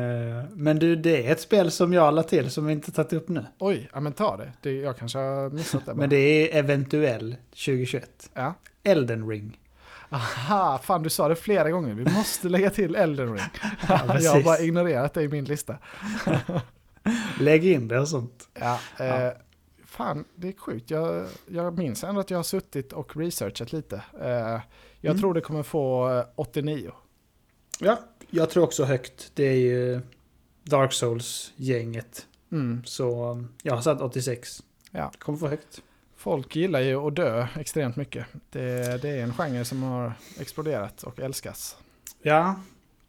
Eh, Men du, det är ett spel som jag la till som vi inte tagit upp nu. Oj, ja men ta det. det jag kanske har missat det. Men det är eventuell 2021. Ja. Elden ring. Aha, fan du sa det flera gånger. Vi måste lägga till Elden Ring. Ja, jag har bara ignorerat det i min lista. Lägg in det och sånt. Ja, eh, Ja. Fan, det är sjukt. Jag, jag minns ändå att jag har suttit och researchat lite. Eh, jag Mm. tror det kommer få eh, 89. Ja, jag tror också högt. Det är ju Dark Souls-gänget. Mm. Så jag har satt 86. Ja. Kommer få högt. Folk gillar ju att dö extremt mycket. Det, det är en genre som har exploderat och älskas. Ja,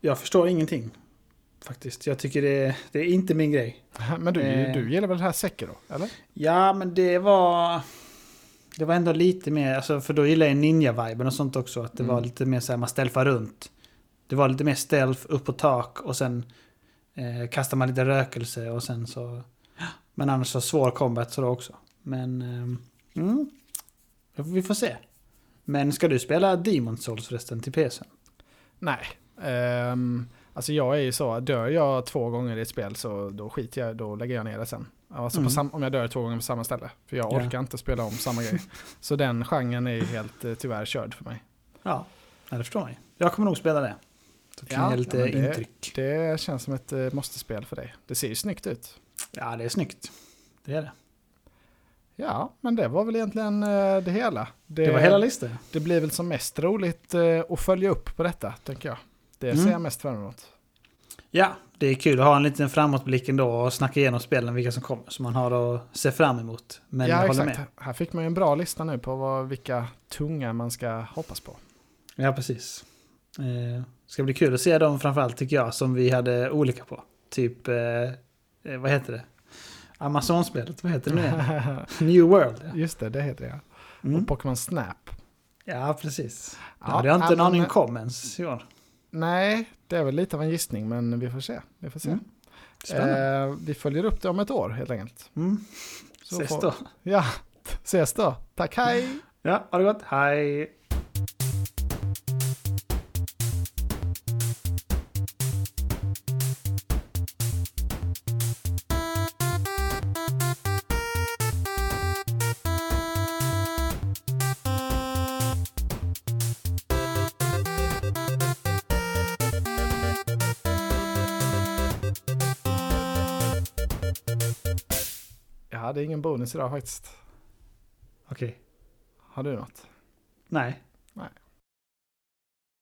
jag förstår ingenting. Faktiskt. Jag tycker det, det är inte min grej. Men du, Eh. du gillar väl det här Sekiro, eller? Ja, men det var... Det var ändå lite mer, alltså, för då gillar jag ninja-viben och sånt också. Att det Mm. var lite mer såhär, man stealthar runt. Det var lite mer stealth, upp på tak och sen eh, kastar man lite rökelse och sen så... Men annars så svår combat så då också. Men... ehm, mm, vi får se. Men ska du spela Demon Souls förresten till PSN? Nej. Ehm, alltså jag är ju så, dör jag två gånger i ett spel så då skiter jag, då lägger jag ner det sen. Alltså Mm. om jag dör två gånger på samma ställe. För jag Ja. orkar inte spela om samma grej. Så den genren är ju helt eh, tyvärr körd för mig. Ja, ja det förstår ju. Jag kommer nog spela det. Så kan Ja, jag lite ja, det- intryck. Det känns som ett eh, måste-spel för dig. Det ser ju snyggt ut. Ja, det är snyggt. Det är det. Ja, men det var väl egentligen eh, det hela. Det var hela listan. det blir väl som mest roligt eh, att följa upp på detta, tänker jag. Det Mm. ser jag mest fram emot. Ja, det är kul att ha en liten framåtblick ändå och snacka igenom spelen, vilka som kommer. Så man har att se fram emot. Men ja, jag håller exakt. med. Här fick man ju en bra lista nu på vad, vilka tunga man ska hoppas på. Ja, precis. Eh, ska bli kul att se dem framförallt tycker jag, som vi hade olika på. Typ, eh, eh, vad heter det? Amazon-spelet, vad heter det? New World. ja. Just det, det heter det. Mm. Och Pokémon Snap. Ja, precis. Det Ja, hade jag inte en aning om ens i år. Nej, det är väl lite av en gissning, men vi får se. Vi, får se. Mm. Eh, vi följer upp det om ett år helt enkelt. Mm. Så Ses får- då. Ja, ses då. Tack, hej! Ja, ha det gott. Hej! Bonus idag faktiskt. Okej. Har du något? Nej.